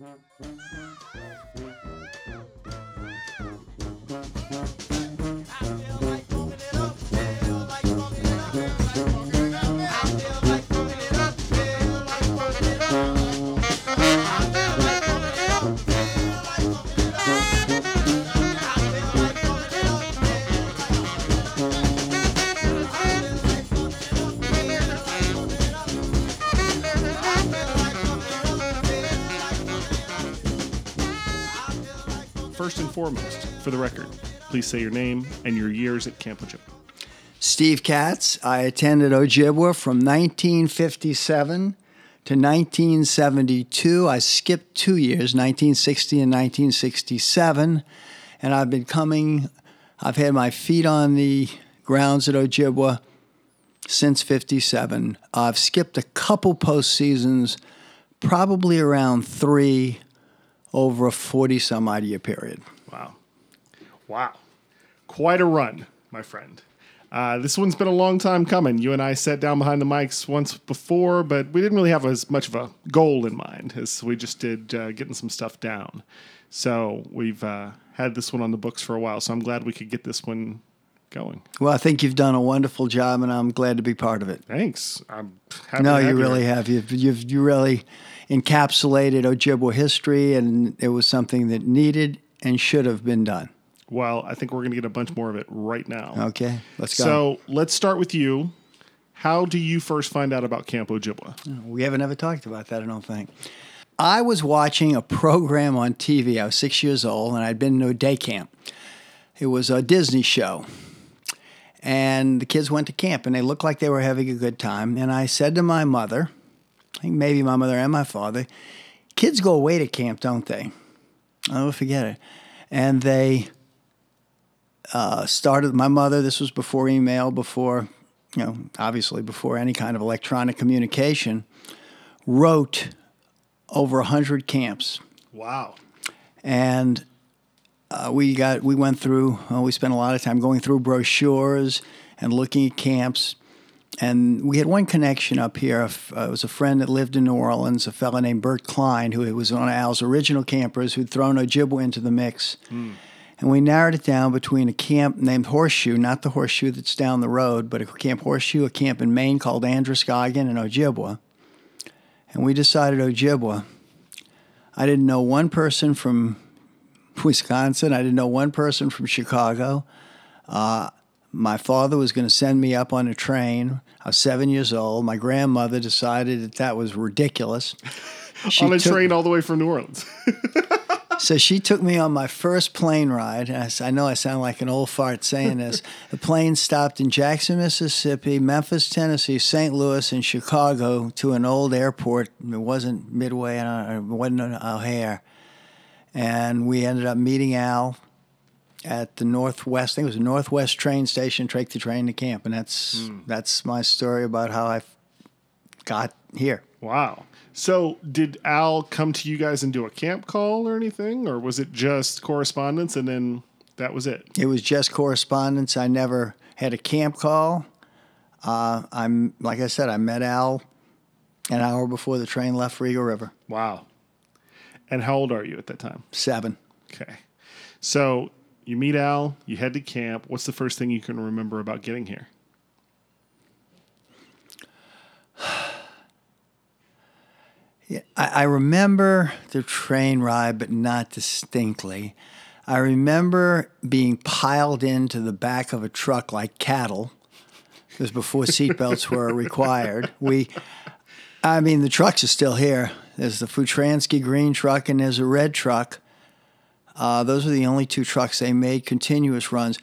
First and foremost, for the record, please say your name and your years at Camp Ojibwa. Steve Katz. I attended Ojibwa from 1957 to 1972. I skipped two years, 1960 and 1967, and I've been coming, I've had my feet on the grounds at Ojibwa since 57. I've skipped a couple postseasons, probably around three over a 40 some odd year period. Wow. Wow. Quite a run, my friend. Uh, this one's been a long time coming. You and I sat down behind the mics once before, but we didn't really have as much of a goal in mind as we just did uh, getting some stuff down. So we've uh, had this one on the books for a while. So I'm glad we could get this one going. Well, I think you've done a wonderful job, and I'm glad to be part of it. Thanks. I'm happy No, to have you really here. have. You've, you've you really encapsulated Ojibwa history, and it was something that needed and should have been done. Well, I think we're going to get a bunch more of it right now. Okay, let's go. So let's start with you. How do you first find out about Camp Ojibwa? Oh, we haven't ever talked about that, I don't think. I was watching a program on TV. I was six years old, and I'd been to a day camp. It was a Disney show. And the kids went to camp, and they looked like they were having a good time. And I said to my mother, I think maybe my mother and my father, kids go away to camp, don't they? I'll never forget it. And they uh, started my mother. This was before email, before you know, obviously before any kind of electronic communication. Wrote over a hundred camps, Wow. and uh, we got we went through. Uh, we spent a lot of time going through brochures and looking at camps. And we had one connection up here. Uh, it was a friend that lived in New Orleans, a fellow named Bert Klein, who was one of Al's original campers who'd thrown Ojibwa into the mix. And we narrowed it down between a camp named Horseshoe, not the Horseshoe that's down the road, but a camp Horseshoe, a camp in Maine called Androscoggin and Ojibwa. And we decided Ojibwa. I didn't know one person from Wisconsin. I didn't know one person from Chicago. Uh, my father was going to send me up on a train. I was seven years old. My grandmother decided that that was ridiculous. She On a took- train all the way from New Orleans. so she took me on my first plane ride. And I, I know I sound like an old fart saying this. the plane stopped in Jackson, Mississippi, Memphis, Tennessee, St. Louis, and Chicago to an old airport. It wasn't Midway, uh, it wasn't O'Hare. And we ended up meeting Al at the Northwest. I think it was a Northwest train station. Take the train to camp, and that's that's my story about how I got here. wow. So, did Al come to you guys and do a camp call or anything, or was it just correspondence and then that was it? It was just correspondence. I never had a camp call. Uh, I'm like I said, I met Al an hour before the train left Eagle River. Wow. And how old are you at that time? Seven. Okay. So, you meet Al, you head to camp. What's the first thing you can remember about getting here? Yeah, I, I remember the train ride, but not distinctly. I remember being piled into the back of a truck like cattle. Because before seatbelts were required, we, I mean, the trucks are still here. There's the Futransky green truck and there's a red truck. Uh, those are the only two trucks they made continuous runs.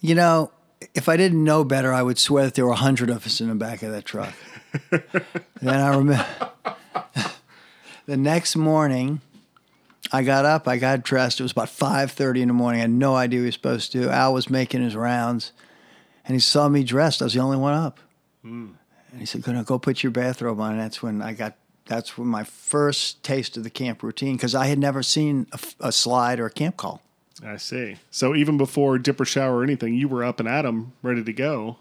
You know, if I didn't know better, I would swear that there were a hundred of us in the back of that truck. then I remember the next morning, I got up, I got dressed. It was about five thirty in the morning. I had no idea what he was supposed to do. Al was making his rounds, and he saw me dressed. I was the only one up, and he said, "Go, go put your bathrobe on." And that's when I got. That's when my first taste of the camp routine because I had never seen a slide or a camp call. I see. So, even before dipper shower or anything, you were up and at 'em, ready to go.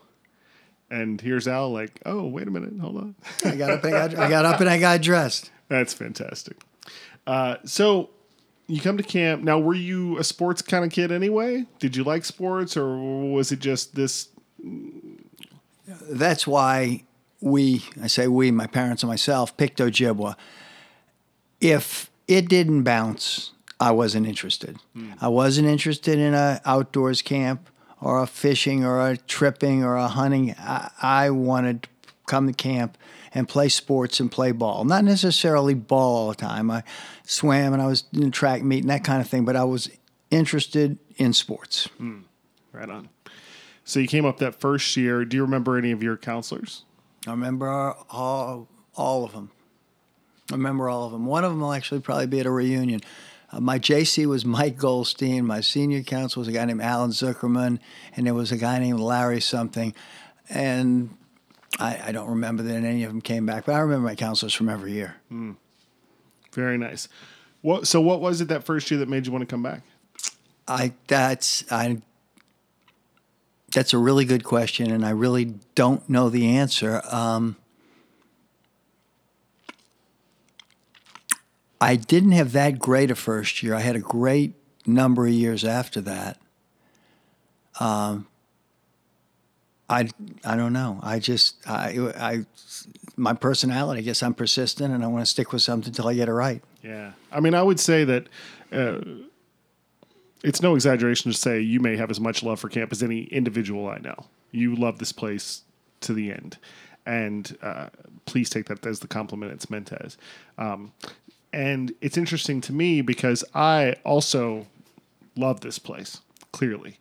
And here's Al, like, oh, wait a minute, hold on. I got up and I got, I got up and I got dressed. That's fantastic. Uh, so, you come to camp. Now, were you a sports kind of kid anyway? Did you like sports, or was it just this? that's why we, I say we, my parents and myself, picked Ojibwa. If it didn't bounce, I wasn't interested. Hmm. I wasn't interested in a outdoors camp or a fishing or a tripping or a hunting. I, I wanted to come to camp and play sports and play ball. Not necessarily ball all the time. I swam and I was in track meet and that kind of thing, but I was interested in sports. Hmm. Right on. So, you came up that first year. Do you remember any of your counselors? I remember all all of them. I remember all of them. One of them will actually probably be at a reunion. Uh, my JC was Mike Goldstein. My senior counsel was a guy named Alan Zuckerman, and there was a guy named Larry something. And I, I don't remember that any of them came back, but I remember my counselors from every year. Very nice. What? So, what was it that first year that made you want to come back? I that's I that's a really good question, and I really don't know the answer. Um, I didn't have that great a first year. I had a great number of years after that. Um, I I don't know. I just I I my personality. I guess I'm persistent, and I want to stick with something until I get it right. Yeah. I mean, I would say that uh, it's no exaggeration to say you may have as much love for camp as any individual I know. You love this place to the end. And uh, please take that as the compliment it's meant as. Um, and it's interesting to me because I also love this place, clearly.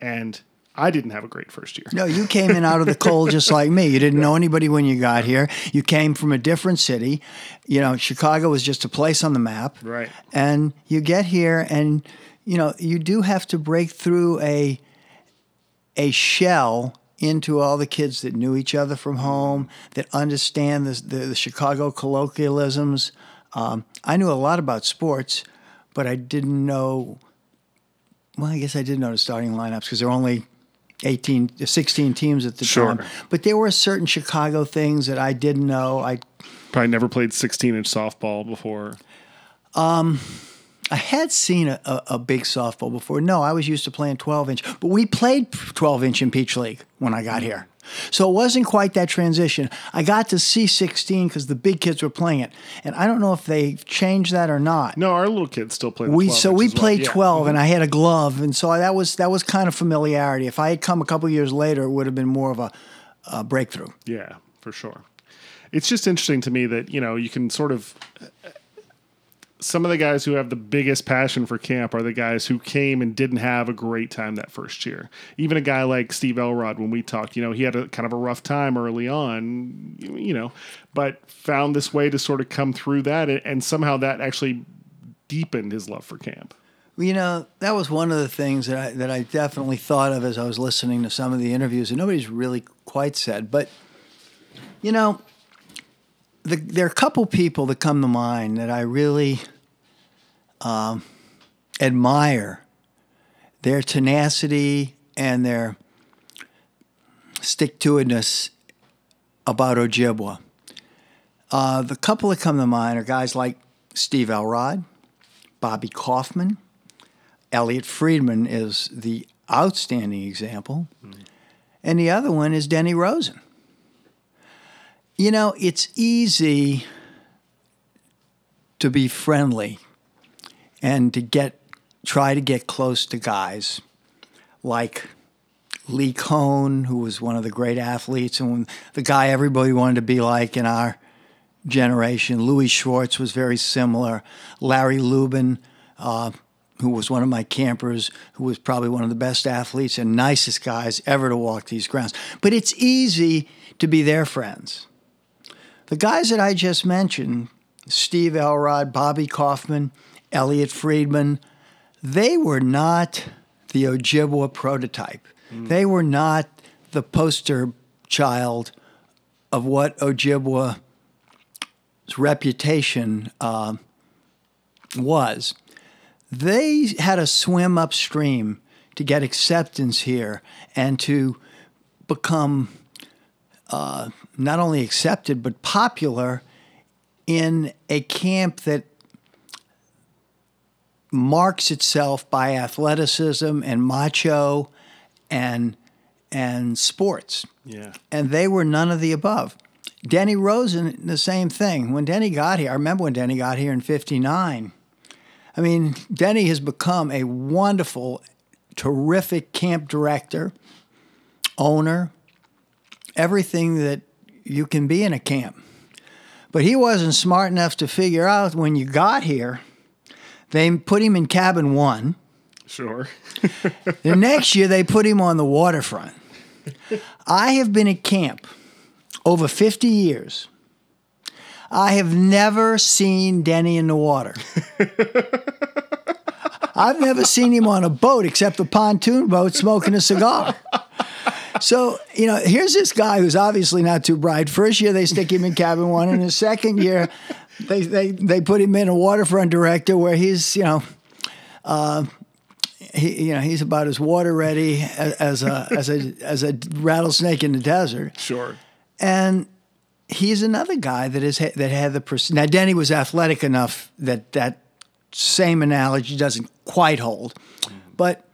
And I didn't have a great first year. No, you came in out of the cold just like me. You didn't know anybody when you got here. You came from a different city. You know, Chicago was just a place on the map. Right. And you get here and you know, you do have to break through a a shell into all the kids that knew each other from home, that understand the, the, the Chicago colloquialisms. Um, I knew a lot about sports, but I didn't know. Well, I guess I did know the starting lineups because there were only 18, 16 teams at the Sure. time. But there were certain Chicago things that I didn't know. I Probably never played 16 inch softball before. I had seen a, a, a big softball before. No, I was used to playing 12 inch, but we played 12 inch in Peach League when I got here. So it wasn't quite that transition. I got to see 16 because the big kids were playing it. And I don't know if they changed that or not. No, our little kids still play. The we so we as well. played Yeah. Mm-hmm. 12 and I had a glove and so that was that was kind of familiarity. If I had come a couple years later, it would have been more of a, a breakthrough. Yeah, for sure. It's just interesting to me that, you know, you can sort of. Some of the guys who have the biggest passion for camp are the guys who came and didn't have a great time that first year. Even a guy like Steve Elrod, when we talked, you know, he had a kind of a rough time early on, you know, but found this way to sort of come through that. And, somehow that actually deepened his love for camp. You know, that was one of the things that I, that I definitely thought of as I was listening to some of the interviews, and nobody's really quite said. But, you know, the, there are a couple people that come to mind that I really um, admire their tenacity and their stick to itness about Ojibwa. Uh, the couple that come to mind are guys like Steve Elrod, Bobby Kaufman. Elliot Friedman is the outstanding example. And the other one is Denny Rosen. You know, it's easy to be friendly and to get try to get close to guys like Lee Cohn, who was one of the great athletes and the guy everybody wanted to be like in our generation. Louis Schwartz was very similar. Larry Lubin, uh, who was one of my campers, who was probably one of the best athletes and nicest guys ever to walk these grounds. But it's easy to be their friends. The guys that I just mentioned, Steve Elrod, Bobby Kaufman, Elliot Friedman, they were not the Ojibwa prototype. They were not the poster child of what Ojibwa's reputation uh, was. They had to swim upstream to get acceptance here and to become uh, not only accepted but popular in a camp that marks itself by athleticism and macho and and sports Yeah. and they were none of the above. Denny Rosen, the same thing. When Denny got here, I remember when Denny got here in 59. I mean, Denny has become a wonderful, terrific camp director, owner, everything that you can be in a camp. But he wasn't smart enough to figure out when you got here, they put him in cabin one. Sure. The next year, they put him on the waterfront. I have been at camp over 50 years. I have never seen Denny in the water. I've never seen him on a boat except a pontoon boat smoking a cigar. So, you know, here's this guy who's obviously not too bright. First year, they stick him in cabin one, and the second year, they, they, they put him in a waterfront director where he's, you know, uh, he, you know, he's about as water ready as, as a as a as a rattlesnake in the desert. Sure. And he's another guy that is that had the pers- now. Denny was athletic enough that that same analogy doesn't quite hold, mm-hmm. but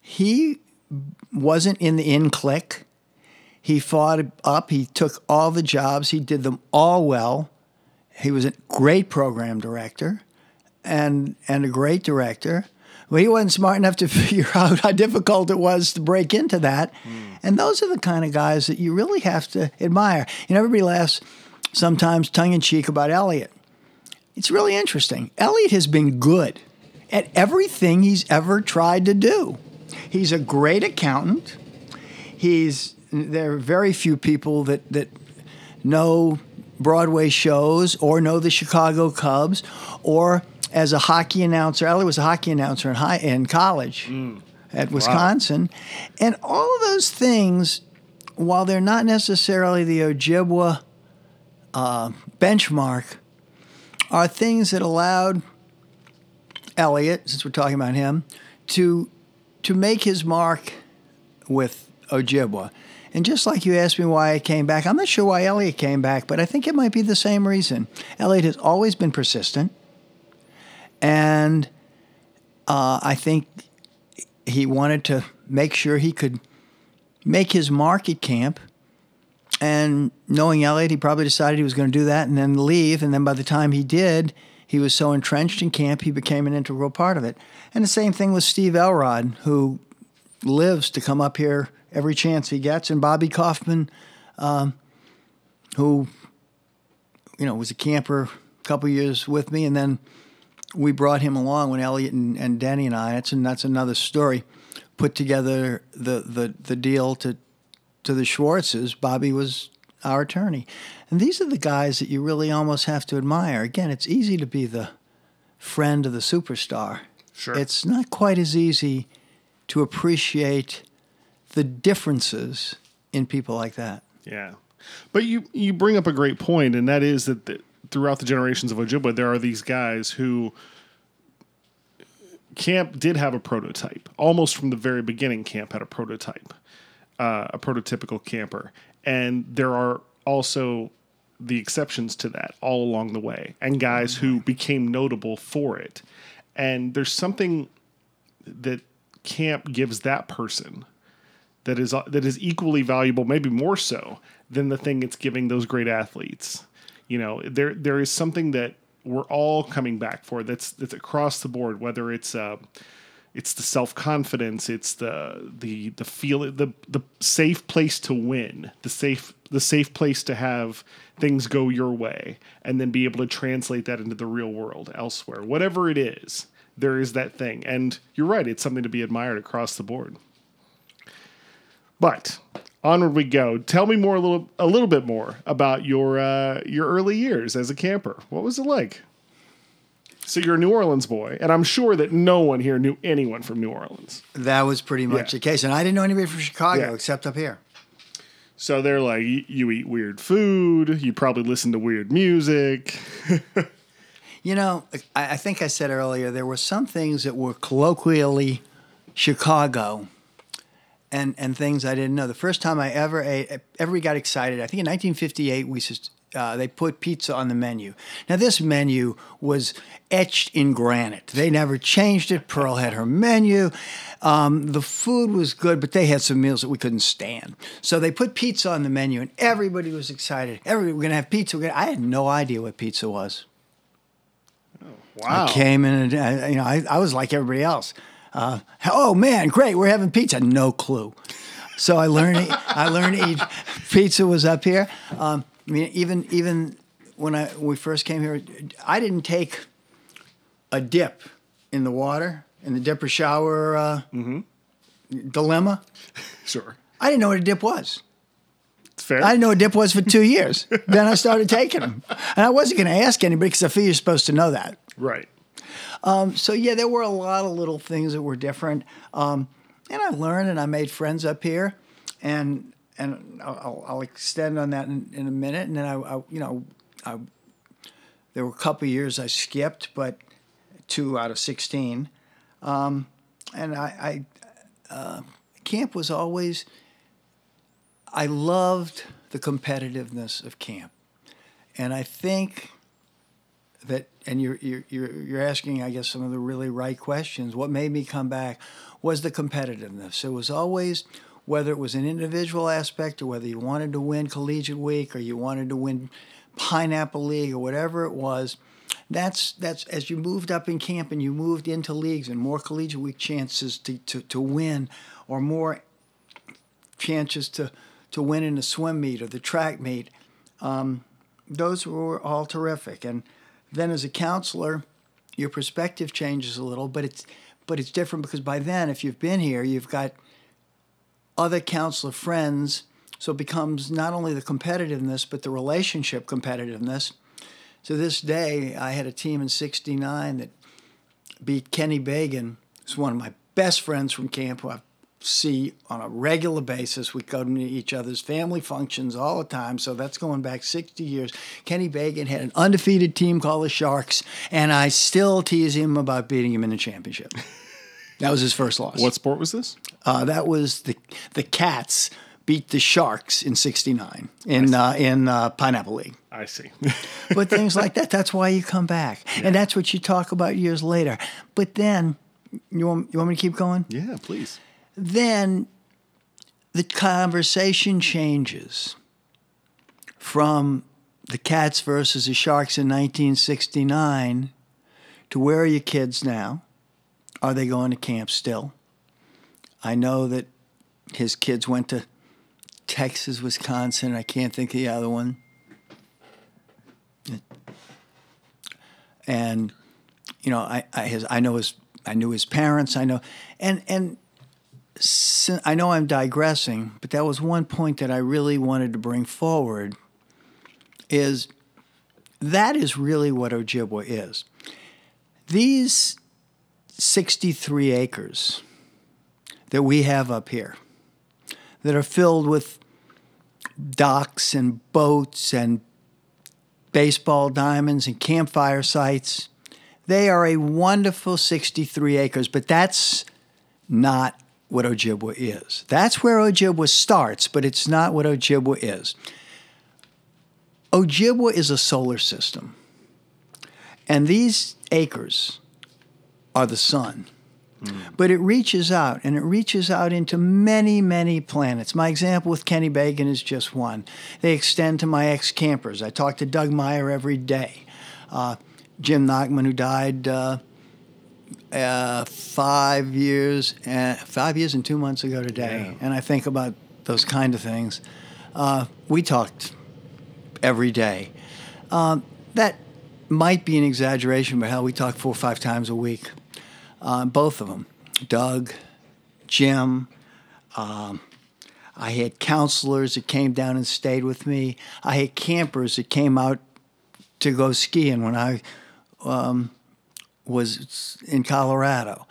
he wasn't in the in clique. He fought up. He took all the jobs. He did them all well. He was a great program director and and a great director. Well, he wasn't smart enough to figure out how difficult it was to break into that. Hmm. And those are the kind of guys that you really have to admire. You know, everybody laughs sometimes tongue in cheek about Elliot. It's really interesting. Elliot has been good at everything he's ever tried to do. He's a great accountant. He's there are very few people that that know Broadway shows or know the Chicago Cubs or as a hockey announcer. Ellie was a hockey announcer in high in college at Wisconsin. And all of those things, while they're not necessarily the Ojibwa uh, benchmark, are things that allowed Elliot, since we're talking about him, to to make his mark with Ojibwa. And just like you asked me why I came back, I'm not sure why Elliot came back, but I think it might be the same reason. Elliot has always been persistent, and uh, I think he wanted to make sure he could make his mark at camp. And knowing Elliot, he probably decided he was going to do that and then leave. And then by the time he did, he was so entrenched in camp, he became an integral part of it. And the same thing with Steve Elrod, who lives to come up here every chance he gets, and Bobby Kaufman, um, who, you know, was a camper a couple years with me, and then we brought him along when Elliot and, and Denny and I. That's and that's another story. Put together the the the deal to to the Schwartzes. Bobby was our attorney, and these are the guys that you really almost have to admire. Again, it's easy to be the friend of the superstar. Sure. It's not quite as easy to appreciate the differences in people like that. Yeah, but you you bring up a great point, and that is that the, throughout the generations of Ojibwa, there are these guys who camp did have a prototype. Almost from the very beginning, camp had a prototype, uh, a prototypical camper, and there are also the exceptions to that all along the way, and guys who became notable for it. And there's something that camp gives that person that is that is equally valuable, maybe more so than the thing it's giving those great athletes. You know, there there is something that we're all coming back for. That's that's across the board. Whether it's uh, it's the self confidence, it's the the the feel the the safe place to win, the safe the safe place to have things go your way, and then be able to translate that into the real world elsewhere. Whatever it is, there is that thing, and you're right. It's something to be admired across the board. But onward we go. Tell me more a little a little bit more about your uh, your early years as a camper. What was it like? So you're a New Orleans boy, and I'm sure that no one here knew anyone from New Orleans. That was pretty much Yeah. the case, and I didn't know anybody from Chicago Yeah. except up here. So they're like, you eat weird food. You probably listen to weird music. You know, I, I think I said earlier there were some things that were colloquially Chicago, and and things I didn't know. The first time I ever ate, ever got excited, I think in 1958, we uh, they put pizza on the menu. Now this menu was etched in granite. They never changed it. Pearl had her menu. Um, the food was good, but they had some meals that we couldn't stand. So they put pizza on the menu, and everybody was excited. Everybody, we're gonna have pizza. Gonna, I had no idea what pizza was. Wow. I came in and uh, you know I, I was like everybody else. Uh, oh man, great! We're having pizza. No clue. So I learned. I learned to eat. Pizza was up here. Um, I mean, even even when I when we first came here, I didn't take a dip in the water in the dipper shower uh, dilemma. Sure. I didn't know what a dip was. It's fair. I didn't know what a dip was for two years. then I started taking them, and I wasn't going to ask anybody because I feel you're supposed to know that. right. So yeah, there were a lot of little things that were different, um, and I learned and I made friends up here, and and I'll, I'll- extend on that in, in a minute. And then I, I you know, I, there were a couple years I skipped, but two out of sixteen, um, and I, I uh, camp was always. I loved the competitiveness of camp, and I think that and you're you're you're asking I guess some of the really right questions. What made me come back was the competitiveness. It was always whether it was an individual aspect or whether you wanted to win collegiate week or you wanted to win pineapple league or whatever it was. That's that's as you moved up in camp and you moved into leagues and more collegiate week chances to, to, to win or more chances to to win in the swim meet or the track meet um, those were all terrific. And then as a counselor, your perspective changes a little, but it's but it's different because by then, if you've been here, you've got other counselor friends, So it becomes not only the competitiveness, but the relationship competitiveness. To this day, I had a team in 69 that beat Kenny Bagan, who's one of my best friends from camp, who I see on a regular basis. We go to each other's family functions all the time, so that's going back 60 years. Kenny Bagan had an undefeated team called the Sharks, and I still tease him about beating him in the championship. That was his first loss. What sport was this? Uh, that was the the Cats beat the Sharks in '69 in uh, in uh, Pineapple League. I see. but things like that. That's why you come back, yeah. and that's what you talk about years later. But then, you want you want me to keep going? Yeah, please. Then, the conversation changes from the Cats versus the Sharks in 1969 to where are your kids now? Are they going to camp still? I know that his kids went to Texas, Wisconsin. I can't think of the other one. And you know, I I, his, I know his I knew his parents. I know, and and I know I'm digressing, but that was one point that I really wanted to bring forward. Is that is really what Ojibwa is. These 63 acres that we have up here that are filled with docks and boats and baseball diamonds and campfire sites. They are a wonderful 63 acres, but that's not what Ojibwa is. That's where Ojibwa starts, but it's not what Ojibwa is. Ojibwa is a solar system. And these acres are the sun. Mm. But it reaches out, and it reaches out into many, many planets. My example with Kenny Bagan is just one. They extend to my ex campers. I talk to Doug Meyer every day. Uh, Jim Nachman, who died uh, uh, five years, and, five years and two months ago today, yeah. and I think about those kind of things. Uh, we talked every day. Um, that might be an exaggeration, but hell, we talk four or five times a week uh, both of them, Doug, Jim. Um, I had counselors that came down and stayed with me. I had campers that came out to go skiing when I um, was in Colorado.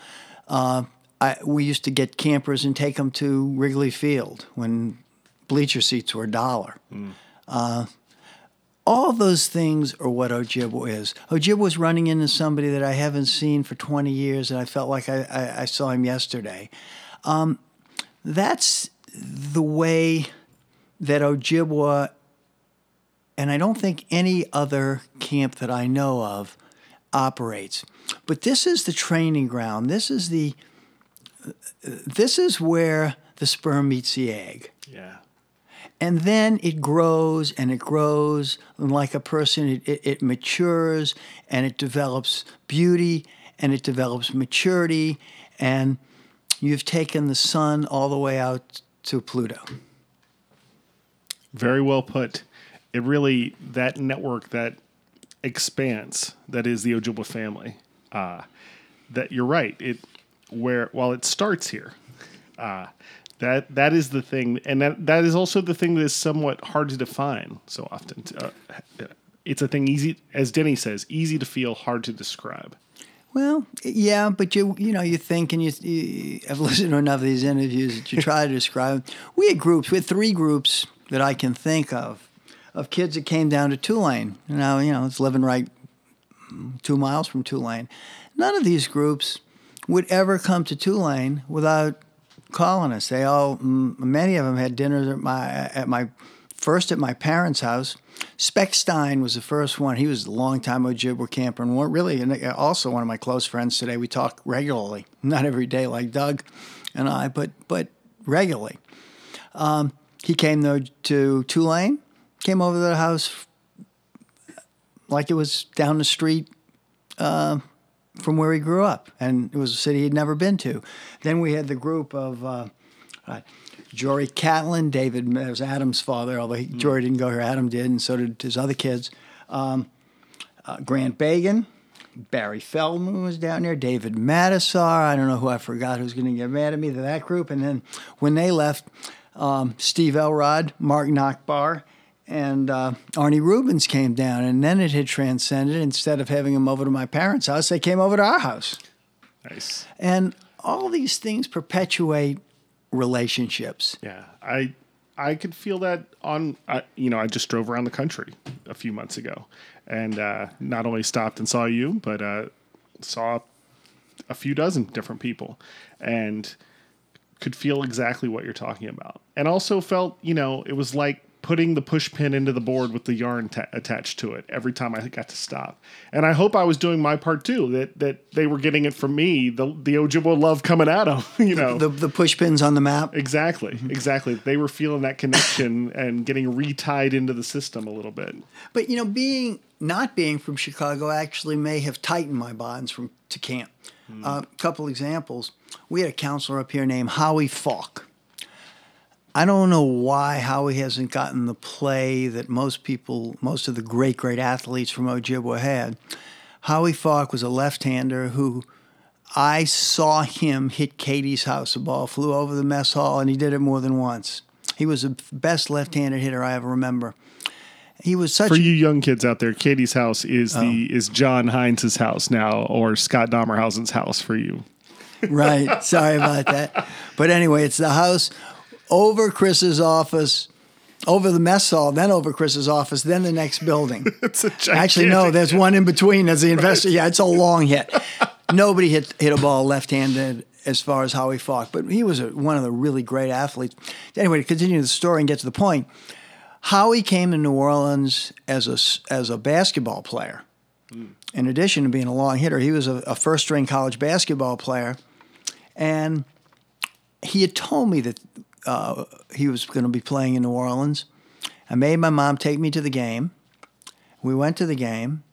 Uh, I, we used to get campers and take them to Wrigley Field when bleacher seats were a dollar. Mm. Uh, all those things are what Ojibwa is. Ojibwa was running into somebody that I haven't seen for 20 years, and I felt like I, I, I saw him yesterday. Um, that's the way that Ojibwa, and I don't think any other camp that I know of operates. But this is the training ground. This is the this is where the sperm meets the egg. Yeah. And then it grows and it grows. And like a person, it, it, it matures and it develops beauty and it develops maturity. And you've taken the sun all the way out to Pluto. Very well put. It really, that network, that expanse that is the Ojibwa family, uh, that you're right. It, where, while it starts here, uh, that that is the thing, and that that is also the thing that is somewhat hard to define. So often, uh, it's a thing easy, as Denny says, easy to feel, hard to describe. Well, yeah, but you you know you think and you, you have listened to enough of these interviews that you try to describe. We had groups, we had three groups that I can think of, of kids that came down to Tulane. Now you know it's living right two miles from Tulane. None of these groups would ever come to Tulane without colonists. They all, many of them had dinners at my at my first at my parents' house. Speckstein was the first one. He was a long-time Ojibwa camper and really and also one of my close friends today. We talk regularly, not every day like Doug and I, but but regularly. Um, he came though to Tulane, came over to the house like it was down the street. Uh, from where he grew up, and it was a city he'd never been to. Then we had the group of uh, uh, Jory Catlin, David was Adam's father, although he, mm. Jory didn't go here, Adam did, and so did his other kids. Um, uh, Grant Bagan, Barry Feldman was down there, David Matisar. I don't know who I forgot who's going to get mad at me that group. And then when they left, um, Steve Elrod, Mark Nachbar, and uh, Arnie Rubens came down. And then it had transcended. Instead of having them over to my parents' house, they came over to our house. Nice. And all these things perpetuate relationships. Yeah, I I could feel that on. I, you know, I just drove around the country a few months ago, and uh, not only stopped and saw you, but uh, saw a few dozen different people, and could feel exactly what you're talking about, and also felt you know it was like putting the push pin into the board with the yarn ta- attached to it every time I got to stop. And I hope I was doing my part too. That that they were getting it from me. The the Ojibwa love coming at them. You know. The, the push pins on the map. Exactly, exactly. They were feeling that connection and getting retied into the system a little bit. But you know, being not being from Chicago actually may have tightened my bonds from to camp. A uh, couple examples. We had a counselor up here named Howie Falk. I don't know why Howie hasn't gotten the play that most people, most of the great, great athletes from Ojibwa had. Howie Falk was a left-hander who I saw him hit Katie's house. A ball flew over the mess hall, and he did it more than once. He was the best left-handed hitter I ever remember. He was such For you young kids out there, Katie's house is the oh. is John Heinz's house now, or Scott Dahmerhausen's house for you. right. Sorry about that. But anyway, it's the house over Chris's office, over the mess hall, then over Chris's office, then the next building. It's a Actually, no, there's one in between as the investor. Yeah, it's a long hit. Nobody hit hit a ball left handed as far as Howie Falk, but he was a, one of the really great athletes. Anyway, to continue the story and get to the point, Howie came to New Orleans as a as a basketball player. Hmm. In addition to being a long hitter, he was a, a first string college basketball player, and he had told me that uh, he was going to be playing in New Orleans. I made my mom take me to the game. We went to the game.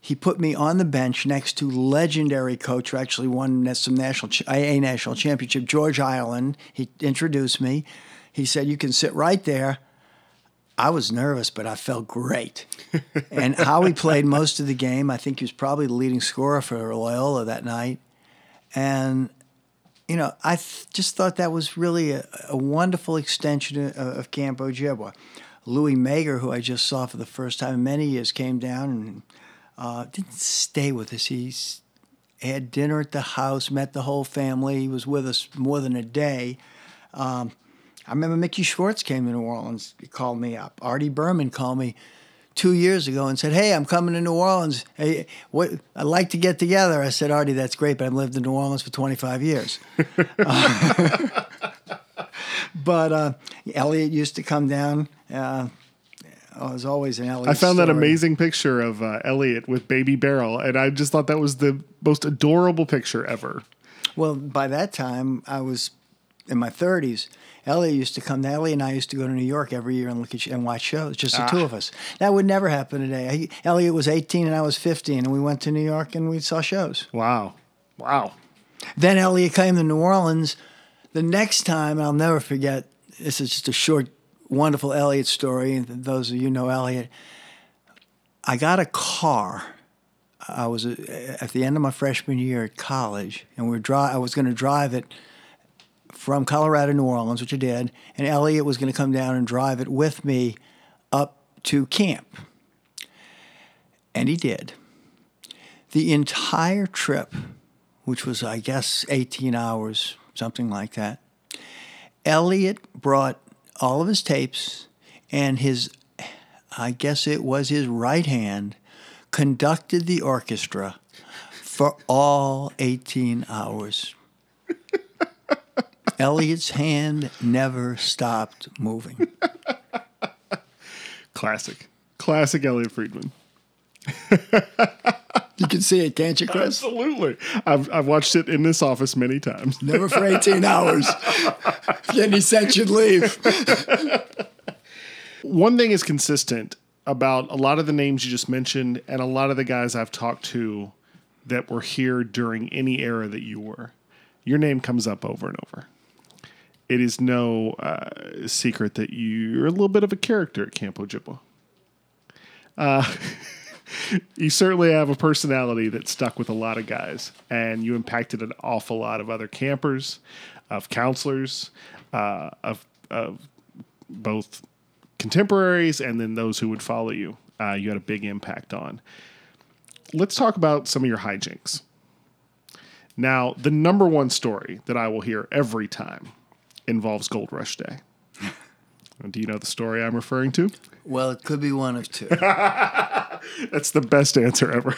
He put me on the bench next to legendary coach who actually won some national a national championship, George Ireland. He introduced me. He said, "You can sit right there." I was nervous, but I felt great. and Howie played most of the game. I think he was probably the leading scorer for Loyola that night. And you know, I th- just thought that was really a, a wonderful extension of, of Camp Ojibwa. Louis Mager, who I just saw for the first time in many years, came down and uh, didn't stay with us. He had dinner at the house, met the whole family. He was with us more than a day. Um, I remember Mickey Schwartz came to New Orleans. He called me up. Artie Berman called me two years ago and said, "Hey, I'm coming to New Orleans. Hey, what? I'd like to get together." I said, "Artie, that's great, but I've lived in New Orleans for 25 years." Uh, but uh, Elliot used to come down. Uh, oh, always an Elliot. I found that amazing picture of uh, Elliot with baby Beryl, and I just thought that was the most adorable picture ever. Well, by that time, I was in my 30s. Elliot used to come. Elliot and I used to go to New York every year and look at and watch shows, just the two of us. That would never happen today. He, Elliot was 18 and I was 15, and we went to New York and we saw shows. Wow, wow. Then Elliot came to New Orleans. The next time, I'll never forget. This is just a short, wonderful Elliot story. And those of you know Elliot, I got a car. I was uh, at the end of my freshman year at college, and we were dri- I was going to drive it from Colorado New Orleans, which I did, and Elliot was going to come down and drive it with me up to camp. And he did. The entire trip, which was, I guess, 18 hours, something like that, Elliot brought all of his tapes and his, I guess it was his right hand, conducted the orchestra for all 18 hours. Elliot's hand never stopped moving. Classic, classic Elliot Friedman. You can see it, can't you, Chris? Absolutely, I've I've watched it in this office many times. Never for 18 hours. Then he said you'd leave. One thing is consistent about a lot of the names you just mentioned, and a lot of the guys I've talked to that were here during any era that you were. Your name comes up over and over. It is no uh, secret that you're a little bit of a character at Camp Ojibwa. Uh, you certainly have a personality that stuck with a lot of guys, and you impacted an awful lot of other campers, of counselors, uh, of of both contemporaries and then those who would follow you. Uh, you had a big impact on. Let's talk about some of your hijinks. Now, the number one story that I will hear every time involves Gold Rush Day. Do you know the story I'm referring to? Well, it could be one of two. That's the best answer ever.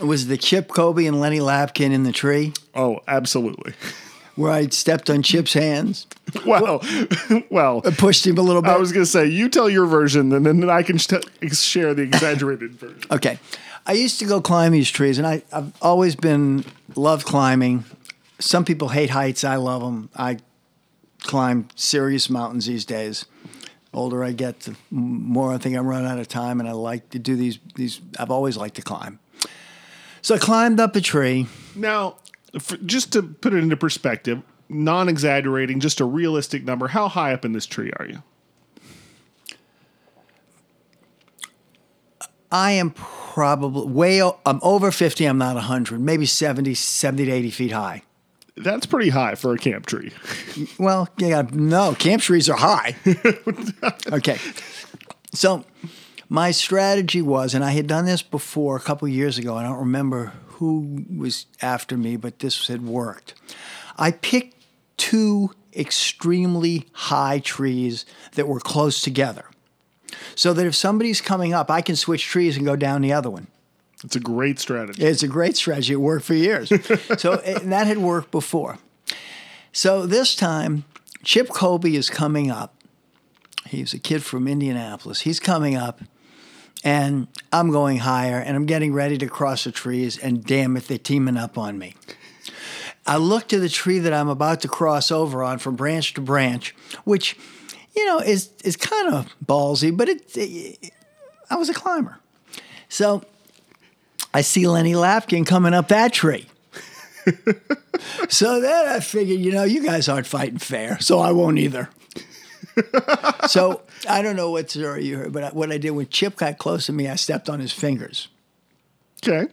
was the Chip Kobe and Lenny Lapkin in the tree oh, absolutely. where I stepped on Chip's hands, Well, well, pushed him a little bit? I was going to say, you tell your version, and then I can share the exaggerated version. Okay. I used to go climb these trees, and I, I've always been loved climbing. Some people hate heights. I love them. I climb serious mountains these days. Older I get, the more I think I'm running out of time, and I like to do these. These I've always liked to climb. So I climbed up a tree. Now, for, just to put it into perspective, non exaggerating, just a realistic number, how high up in this tree are you? I am probably way. I'm over 50. I'm not 100. Maybe 70, 70 to 80 feet high. That's pretty high for a camp tree. Well, yeah, no, camp trees are high. okay. So my strategy was, and I had done this before a couple years ago. I don't remember who was after me, but this had worked. I picked two extremely high trees that were close together. So that if somebody's coming up, I can switch trees and go down the other one. It's a great strategy. It's a great strategy. It worked for years. so eh, and that had worked before. So this time, Chip Kobe is coming up. He's a kid from Indianapolis. He's coming up, and I'm going higher, and I'm getting ready to cross the trees, and damn it, they're teaming up on me. I look to the tree that I'm about to cross over on from branch to branch, which, you know, is is kind of ballsy, but it, it I was a climber. So I see Lenny Lapkin coming up that tree. so then I figured, you know, you guys aren't fighting fair, so I won't either. so I don't know what story you heard, but what I did when Chip got close to me, I stepped on his fingers, Okay.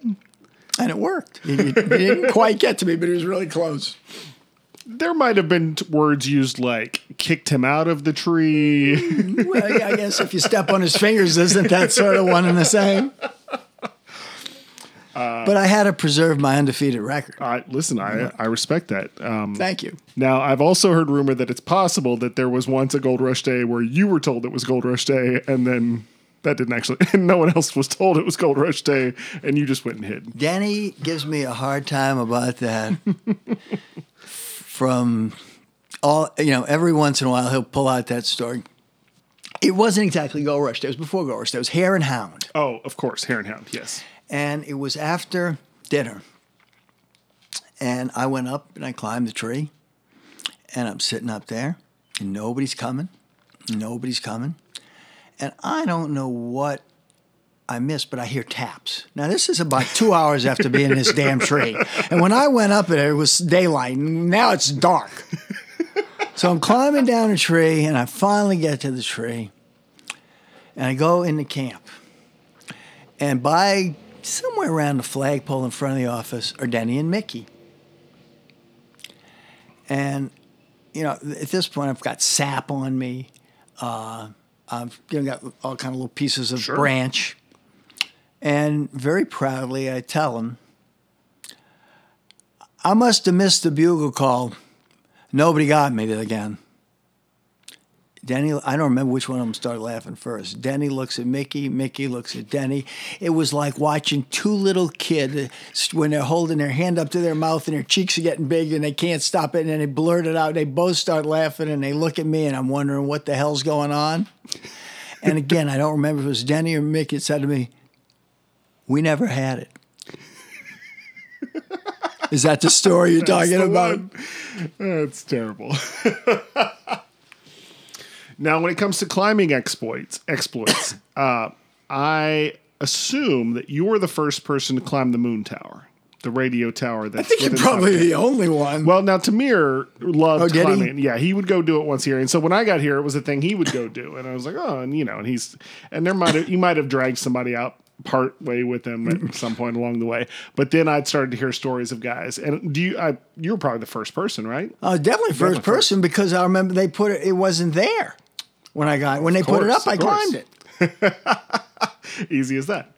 and it worked. He, he didn't quite get to me, but he was really close. There might have been words used like kicked him out of the tree. Mm, well, yeah, I guess if you step on his fingers, isn't that sort of one and the same? But I had to preserve my undefeated record. I, listen, I, I respect that. Um, Thank you. now, I've also heard rumor that it's possible that there was once a Gold Rush Day where you were told it was Gold Rush Day, and then that didn't actually, and no one else was told it was Gold Rush Day, and you just went and hid. Denny gives me a hard time about that. From all, you know, every once in a while he'll pull out that story. It wasn't exactly Gold Rush Day. It was before Gold Rush Day. It was Hare and Hound. Oh, of course, Hare and Hound, yes. And it was after dinner. And I went up and I climbed the tree. And I'm sitting up there. And nobody's coming. Nobody's coming. And I don't know what I missed, but I hear taps. Now, this is about two hours after being in this damn tree. And when I went up there, it was daylight. Now it's dark. So I'm climbing down a tree, and I finally get to the tree. And I go into camp. And by somewhere around the flagpole in front of the office are Denny and Mickey. And, you know, at this point, I've got sap on me. Uh, I've you know, got all kind of little pieces of Sure. branch. And very proudly, I tell them, I must have missed the bugle call. Nobody got me again. Denny, I don't remember which one of them started laughing first. Denny looks at Mickey, Mickey looks at Denny. It was like watching two little kids when they're holding their hand up to their mouth and their cheeks are getting big and they can't stop it and then they blurt it out. They both start laughing and they look at me and I'm wondering what the hell's going on. And again, I don't remember if it was Denny or Mickey that said to me, We never had it. Is that the story you're talking about? one. That's terrible. now, when it comes to climbing exploits, exploits, uh, I assume that you were the first person to climb the moon tower, the radio tower. That's I think you're probably the only one. Well, now Tamir loved Oh, climbing. Yeah, he would go do it once a year. And so when I got here, it was a thing he would go do. And I was like, oh, and you know, and he's and there might have you might have dragged somebody out part way with them at some point along the way. But then I'd started to hear stories of guys. And do you? I, you were probably the first person, right? Uh, definitely first Definitely person because I remember they put it. It wasn't there when I got when they put it up. I course. climbed it. Easy as that.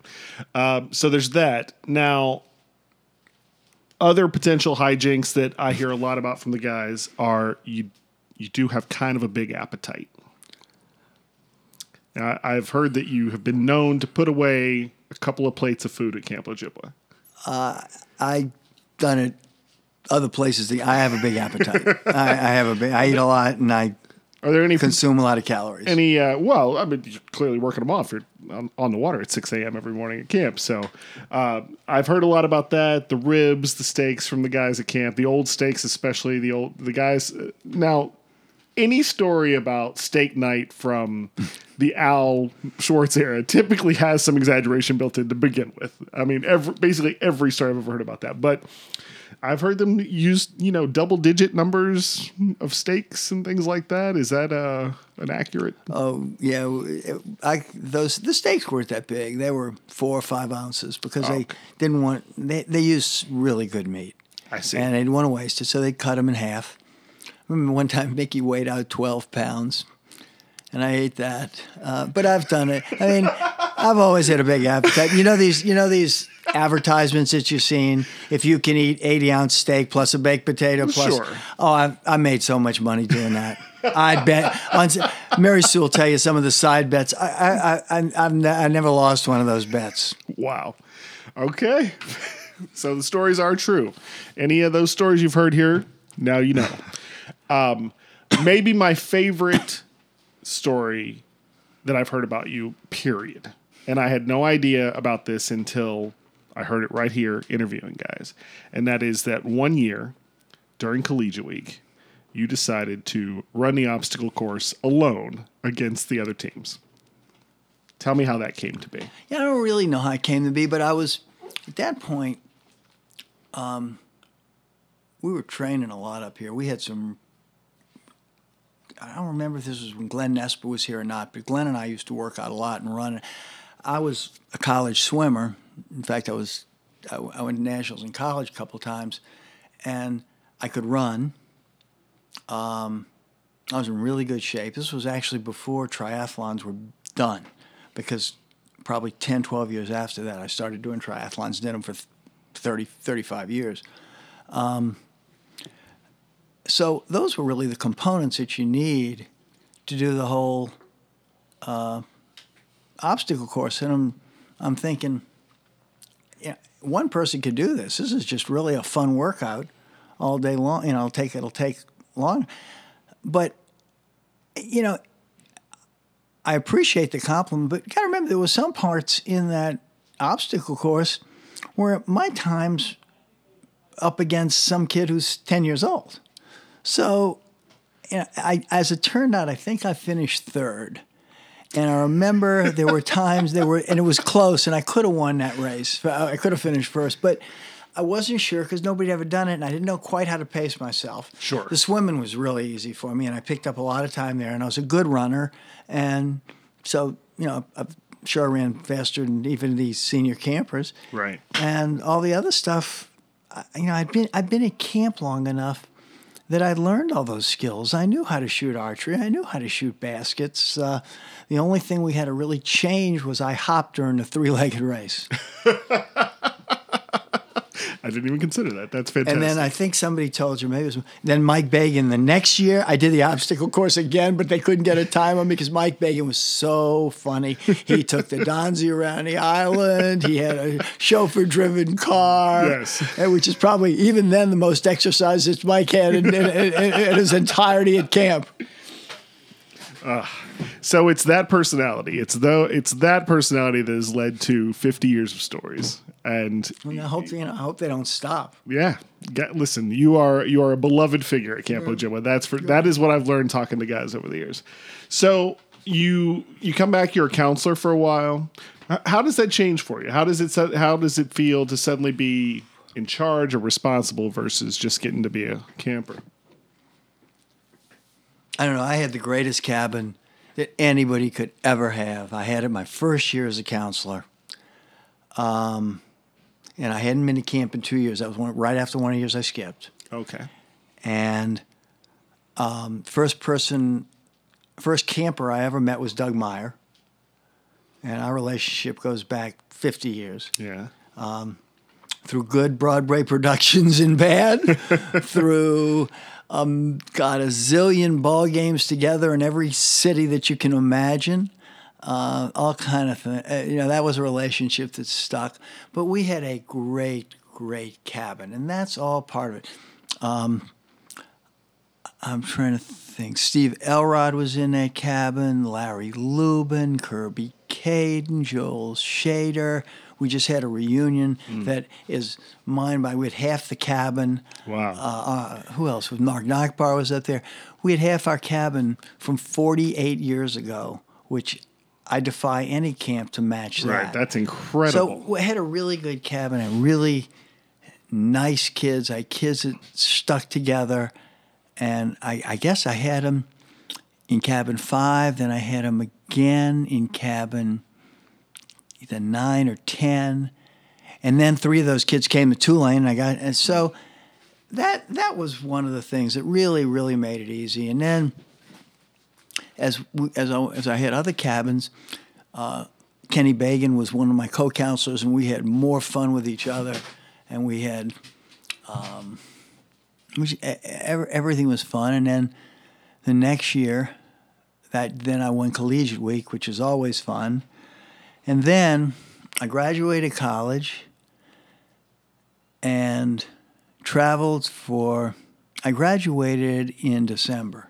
Um, so there's that. Now, other potential hijinks that I hear a lot about from the guys are you you do have kind of a big appetite. Now, I've heard that you have been known to put away a couple of plates of food at Camp Ojibwa. I done it other places. I have a big appetite. I, I have a big. I eat a lot and I Are there any consume a lot of calories. any? Uh, well, I mean, you're clearly working them off. You're on, on the water at 6 a.m. every morning at camp. So uh, I've heard a lot about that. The ribs, the steaks from the guys at camp, the old steaks, especially the old the guys. Uh, now, any story about steak night from the Al Schwartz era typically has some exaggeration built in to begin with. I mean, every, basically every story I've ever heard about that, but. I've heard them use, you know, double digit numbers of steaks and things like that. Is that uh, an accurate? Oh yeah, I those the steaks weren't that big. They were four or five ounces because they Okay. didn't want they they used really good meat. I see. and they didn't want to waste it, so they cut them in half. I remember one time Mickey weighed out twelve pounds, and I ate that. Uh, but I've done it. I mean, I've always had a big appetite. You know these. You know these advertisements that you've seen. If you can eat eighty ounce steak plus a baked potato plus. Sure. Oh, I, I made so much money doing that. I bet. On, Mary Sue will tell you some of the side bets. I I I I, I've ne- I never lost one of those bets. Wow. Okay. so the stories are true. Any of those stories you've heard here, now you know. Um, maybe my favorite story that I've heard about you, period. And I had no idea about this until I heard it right here interviewing guys. And that is that one year during collegiate week, you decided to run the obstacle course alone against the other teams. Tell me how that came to be. Yeah, I don't really know how it came to be, but I was at that point. Um, we were training a lot up here. We had some. I don't remember if this was when Glenn Nesper was here or not, but Glenn and I used to work out a lot and run. I was a college swimmer. In fact, I was. I, I went to nationals in college a couple times, and I could run. Um, I was in really good shape. This was actually before triathlons were done, because probably 10, 12 years after that, I started doing triathlons, did them for 30, 35 years. Um, so those were really the components that you need to do the whole uh, obstacle course. And I'm, I'm thinking, yeah, one person could do this. This is just really a fun workout all day long. You know, it'll take, it'll take long. But, you know, I appreciate the compliment, but you got to remember there was some parts in that obstacle course where my time's up against some kid who's 10 years old. So, you know, I, as it turned out, I think I finished third. And I remember there were times there were, and it was close, and I could have won that race. I could have finished first, but I wasn't sure because nobody had ever done it, and I didn't know quite how to pace myself. Sure. The swimming was really easy for me, and I picked up a lot of time there, and I was a good runner. And so, you know, I'm sure I ran faster than even these senior campers. Right. And all the other stuff, you know, I'd been I'd been at camp long enough that I learned all those skills. I knew how to shoot archery. I knew how to shoot baskets. Uh, the only thing we had to really change was I hopped during the three-legged race. I didn't even consider that. That's fantastic. And then I think somebody told you maybe it was then Mike Bagan. The next year I did the obstacle course again, but they couldn't get a time on me because Mike Bagan was so funny. He took the Donzi around the island. He had a chauffeur-driven car, Yes. and which is probably even then the most exercise that Mike had in, in, in, in his entirety at camp. Ah. so it's that personality. It's though it's that personality that has led to 50 years of stories. And And I hope you know. I hope they don't stop. yeah, get, listen, you are you are a beloved figure at Camp Ojibwa. That's for that is what I've learned talking to guys over the years. So you you come back, you're a counselor for a while. How does that change for you? How does it how does it feel to suddenly be in charge or responsible versus just getting to be a camper? I don't know. I had the greatest cabin that anybody could ever have. I had it my first year as a counselor. Um, and I hadn't been to camp in two years. That was one, right after one of the years I skipped. Okay. And um, first person, first camper I ever met was Doug Meyer. And our relationship goes back 50 years Yeah. through good Broadway productions and bad, through um, got a zillion ball games together in every city that you can imagine. Uh, all kind of thing. Uh, you know, that was a relationship that stuck. But we had a great, great cabin, and that's all part of it. Um, I'm trying to think. Steve Elrod was in that cabin. Larry Lubin, Kirby Caden, Joel Shader. We just had a reunion that is mine by. We had half the cabin. Wow. Uh, who else? Mark Nachbar was up there. We had half our cabin from 48 years ago, which I defy any camp to match that. right. That's incredible. So we had a really good cabin really nice kids. I kids that stuck together, and I, I guess I had them in cabin five. Then I had them again in cabin either nine or ten, and then three of those kids came to Tulane. And I got and so that that was one of the things that really really made it easy. And then as as I, as I had other cabins. Kenny Bagan was one of my co-counselors, and we had more fun with each other, and we had, um, everything was fun. And then the next year, that then I won collegiate week, which is always fun. And then I graduated college and traveled for. I graduated in December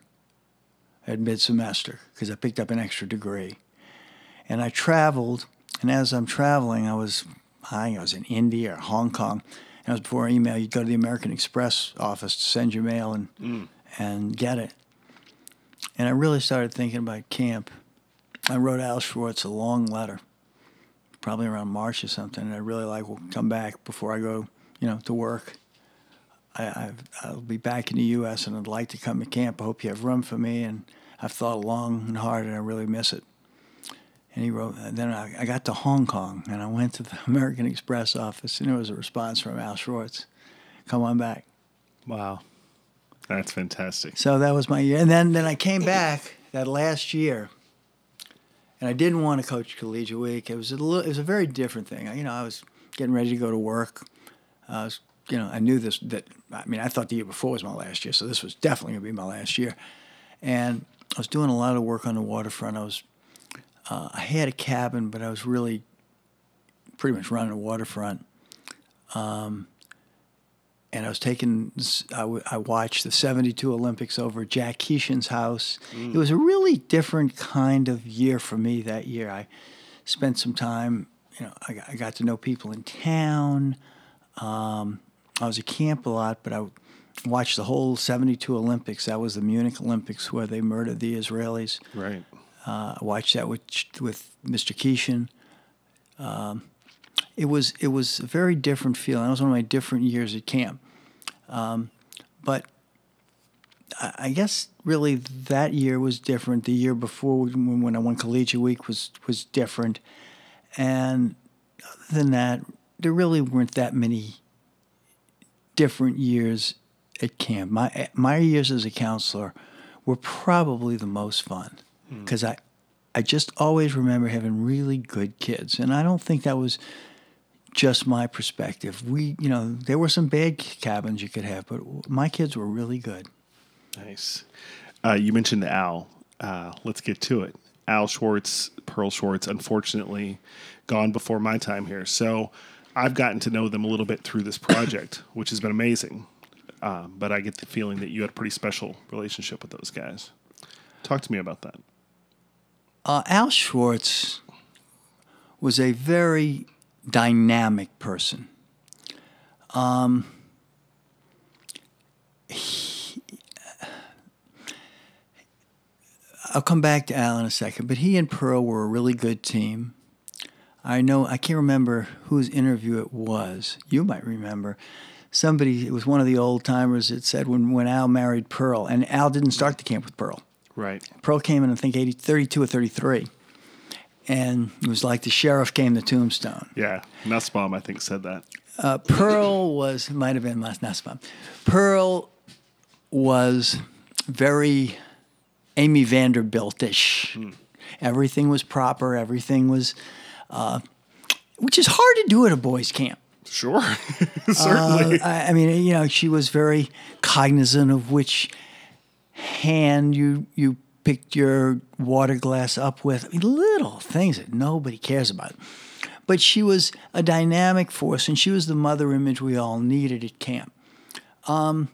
at mid semester because I picked up an extra degree and I traveled. And as I'm traveling, I was, I think I was in India or Hong Kong. And it was before email. You'd go to the American Express office to send your mail and mm. and get it. And I really started thinking about camp. I wrote Al Schwartz a long letter, probably around March or something. And I really like will come back before I go, you know, to work. I, I've, I'll be back in the U.S. and I'd like to come to camp. I hope you have room for me. And I've thought long and hard, and I really miss it. And he wrote, and then I, I got to Hong Kong and I went to the American Express office and there was a response from Al Schwartz, come on back. wow. That's fantastic. So that was my year. And then, then I came back that last year and I didn't want to coach Collegiate Week. It was a little, it was a very different thing. You know, I was getting ready to go to work. I was, you know, I knew this, that, I mean, I thought the year before was my last year. So this was definitely going to be my last year. And I was doing a lot of work on the waterfront. I was uh, I had a cabin, but I was really pretty much running the waterfront. Um, and I was taking, I, w- I watched the 72 Olympics over at Jack Keeshan's house. It was a really different kind of year for me that year. I spent some time, you know, I, got- I got to know people in town. Um, I was at camp a lot, but I watched the whole 72 Olympics. That was the Munich Olympics where they murdered the Israelis. Right. Uh, I watched that with with Mr. Keeshan. Um, it was it was a very different feeling. It was one of my different years at camp. Um, but I, I guess really that year was different. The year before, when, when I won collegiate week, was was different. And other than that, there really weren't that many different years at camp. My my years as a counselor were probably the most fun because I I just always remember having really good kids, and I don't think that was just my perspective. We, you know, there were some bad cabins you could have, but my kids were really good. Nice. Uh, you mentioned Al. Uh, let's get to it. Al Schwartz, Pearl Schwartz, unfortunately gone before my time here. So I've gotten to know them a little bit through this project, which has been amazing. Um, but I get the feeling that you had a pretty special relationship with those guys. Talk to me about that. Uh, Al Schwartz was a very dynamic person. Um, he- I'll come back to Al in a second, but he and Pearl were a really good team. I know I can't remember whose interview it was. You might remember. Somebody, it was one of the old timers that said when, when Al married Pearl, and Al didn't start the camp with Pearl. Right. Pearl came in, I think, 80, 32 or 33. and it was like the sheriff came to Tombstone. Yeah, Nussbaum, I think, said that. Uh, Pearl was might have been last Nussbaum. Pearl was very Amy Vanderbilt-ish. Everything was proper. Everything was, uh, which is hard to do at a boys' camp. Sure, certainly. I, I mean, you know, she was very cognizant of which hand you you picked your water glass up with. I mean, little things that nobody cares about. But she was a dynamic force, and she was the mother image we all needed at camp. Um,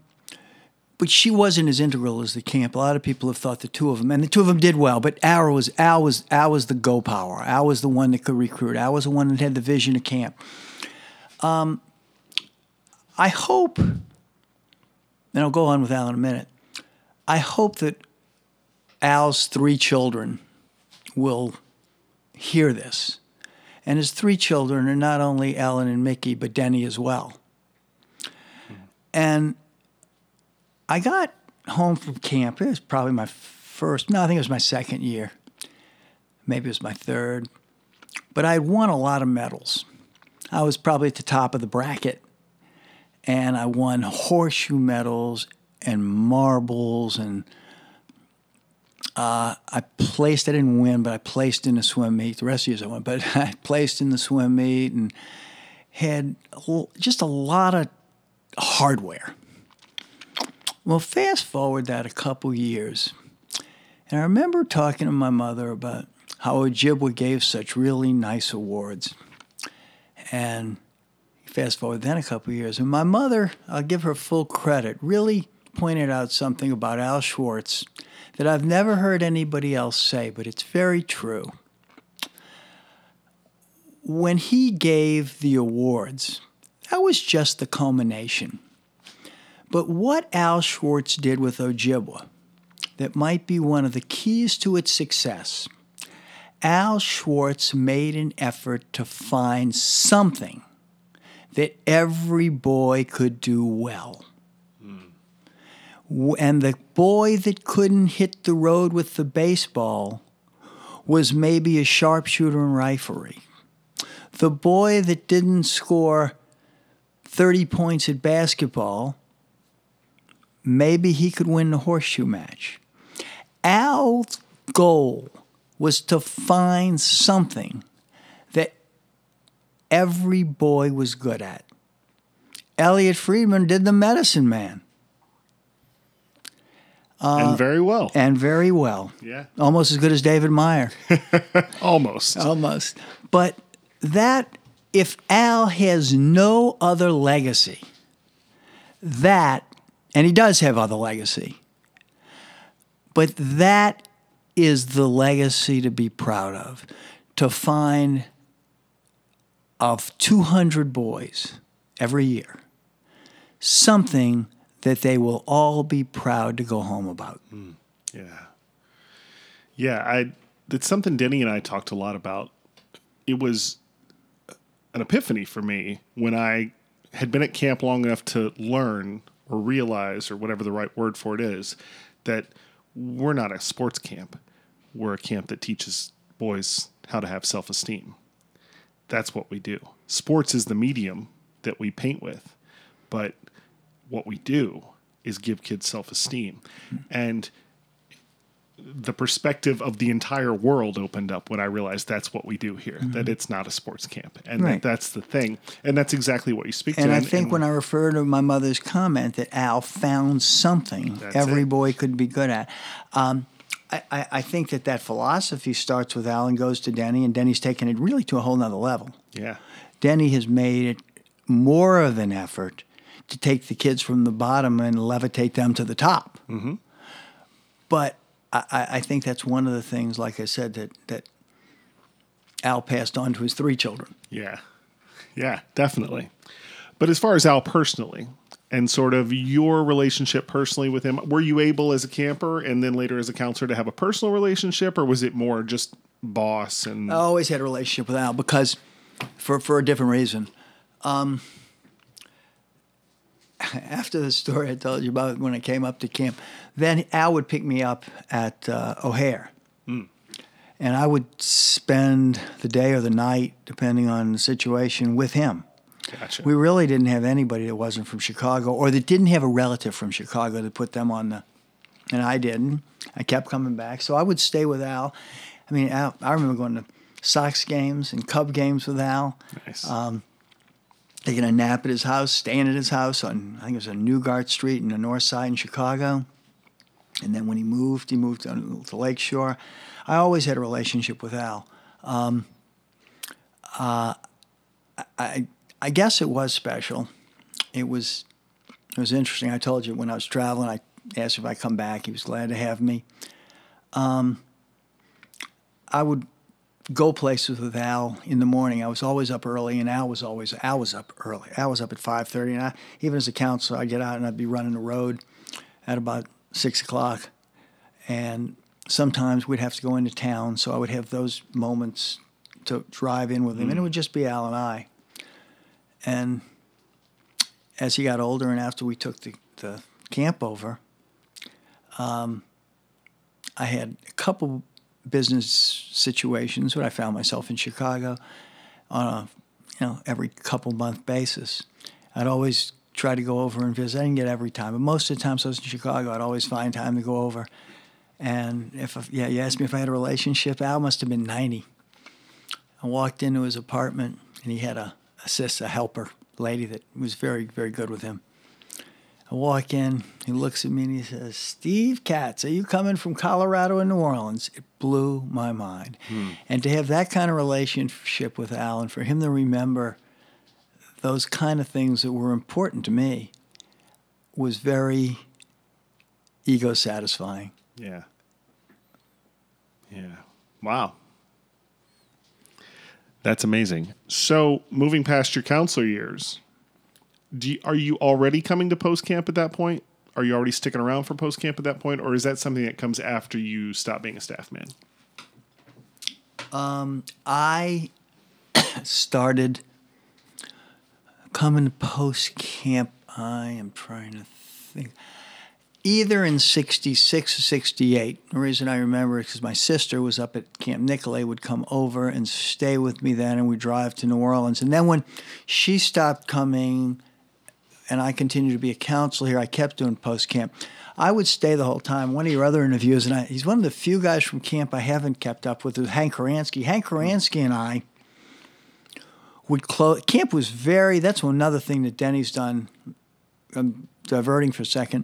but she wasn't as integral as the camp. A lot of people have thought the two of them, and the two of them did well. But Al was Al was Al was the go power. Al was the one that could recruit. Al was the one that had the vision of camp. Um, I hope, and I'll go on with Al in a minute. I hope that Al's three children will hear this. And his three children are not only Ellen and Mickey, but Denny as well. And I got home from camp. It was probably my first, no, I think it was my second year. Maybe it was my third. But I had won a lot of medals. I was probably at the top of the bracket. And I won horseshoe medals and marbles and uh, I placed. I didn't win, but I placed in the swim meet. The rest of years I won, but I placed in the swim meet and had just a lot of hardware. Well, fast forward that a couple years, and I remember talking to my mother about how Ojibwa gave such really nice awards, and fast forward then a couple years, and my mother, I'll give her full credit, really pointed out something about Al Schwartz that I've never heard anybody else say, but it's very true. When he gave the awards, that was just the culmination. But what Al Schwartz did with Ojibwa that might be one of the keys to its success, Al Schwartz made an effort to find something that every boy could do well and the boy that couldn't hit the road with the baseball was maybe a sharpshooter in riflery. The boy that didn't score 30 points at basketball, maybe he could win the horseshoe match. Al's goal was to find something that every boy was good at. Elliot Friedman did the medicine man. Uh, and very well. And very well. Yeah. Almost as good as David Meyer. Almost. Almost. But that, if Al has no other legacy, that, and he does have other legacy, but that is the legacy to be proud of. To find of 200 boys every year something that they will all be proud to go home about. Mm, yeah. Yeah, I it's something Denny and I talked a lot about. It was an epiphany for me when I had been at camp long enough to learn or realize or whatever the right word for it is that we're not a sports camp. We're a camp that teaches boys how to have self-esteem. That's what we do. Sports is the medium that we paint with, but what we do is give kids self esteem. And the perspective of the entire world opened up when I realized that's what we do here, mm-hmm. that it's not a sports camp. And right. that that's the thing. And that's exactly what you speak and to. I and I think and when I refer to my mother's comment that Al found something every it. boy could be good at, um, I, I, think that that philosophy starts with Al and goes to Denny, and Denny's taken it really to a whole nother level. Yeah. Denny has made it more of an effort to take the kids from the bottom and levitate them to the top. Mm-hmm. But I, I, think that's one of the things, like I said, that that Al passed on to his three children. Yeah, yeah, definitely. But as far as Al personally, and sort of your relationship personally with him, were you able as a camper and then later as a counselor to have a personal relationship, or was it more just boss and? I always had a relationship with Al because, for for a different reason. Um, after the story I told you about when I came up to camp, then Al would pick me up at uh, O'Hare. Mm. and I would spend the day or the night, depending on the situation, with him. Gotcha. We really didn't have anybody that wasn't from Chicago or that didn't have a relative from Chicago to put them on the, and I didn't. I kept coming back, so I would stay with Al. I mean, Al, I remember going to Sox games and Cub games with Al. nice. Um, taking a nap at his house, staying at his house on I think it was on Newgard Street in the North Side in Chicago. And then when he moved, he moved on to Lakeshore. I always had a relationship with Al. Um, uh, I I guess it was special. It was it was interesting. I told you when I was traveling, I asked if I come back. He was glad to have me. Um, I would go places with Al in the morning. I was always up early, and Al was always Al was up early. Al was up at five thirty, and I, even as a counselor, I'd get out and I'd be running the road at about six o'clock, and sometimes we'd have to go into town, so I would have those moments to drive in with him, and it would just be Al and I. And as he got older, and after we took the, the camp over, um, I had a couple business situations when I found myself in Chicago on a you know every couple month basis. I'd always try to go over and visit. I didn't get every time, but most of the times I was in Chicago, I'd always find time to go over. And if yeah, you asked me if I had a relationship, Al must have been ninety. I walked into his apartment and he had a assist, a helper lady that was very very good with him. I walk in, he looks at me and he says, Steve Katz, are you coming from Colorado and New Orleans? It blew my mind. Hmm. And to have that kind of relationship with Al and for him to remember those kind of things that were important to me was very ego satisfying. yeah. Yeah. Wow. That's amazing. So, moving past your counselor years, do you, are you already coming to post camp at that point? Are you already sticking around for post camp at that point, or is that something that comes after you stop being a staff man? Um, I started coming to post camp. I am trying to think. Either in 66 or 68. The reason I remember is because my sister was up at Camp Nicolet, would come over and stay with me then, and we'd drive to New Orleans. And then when she stopped coming, and I continued to be a counselor here, I kept doing post camp. I would stay the whole time. One of your other interviews, and I, he's one of the few guys from camp I haven't kept up with, is Hank Horansky. Hank Horansky and I would close. Camp was very. That's another thing that Denny's done. I'm diverting for a second.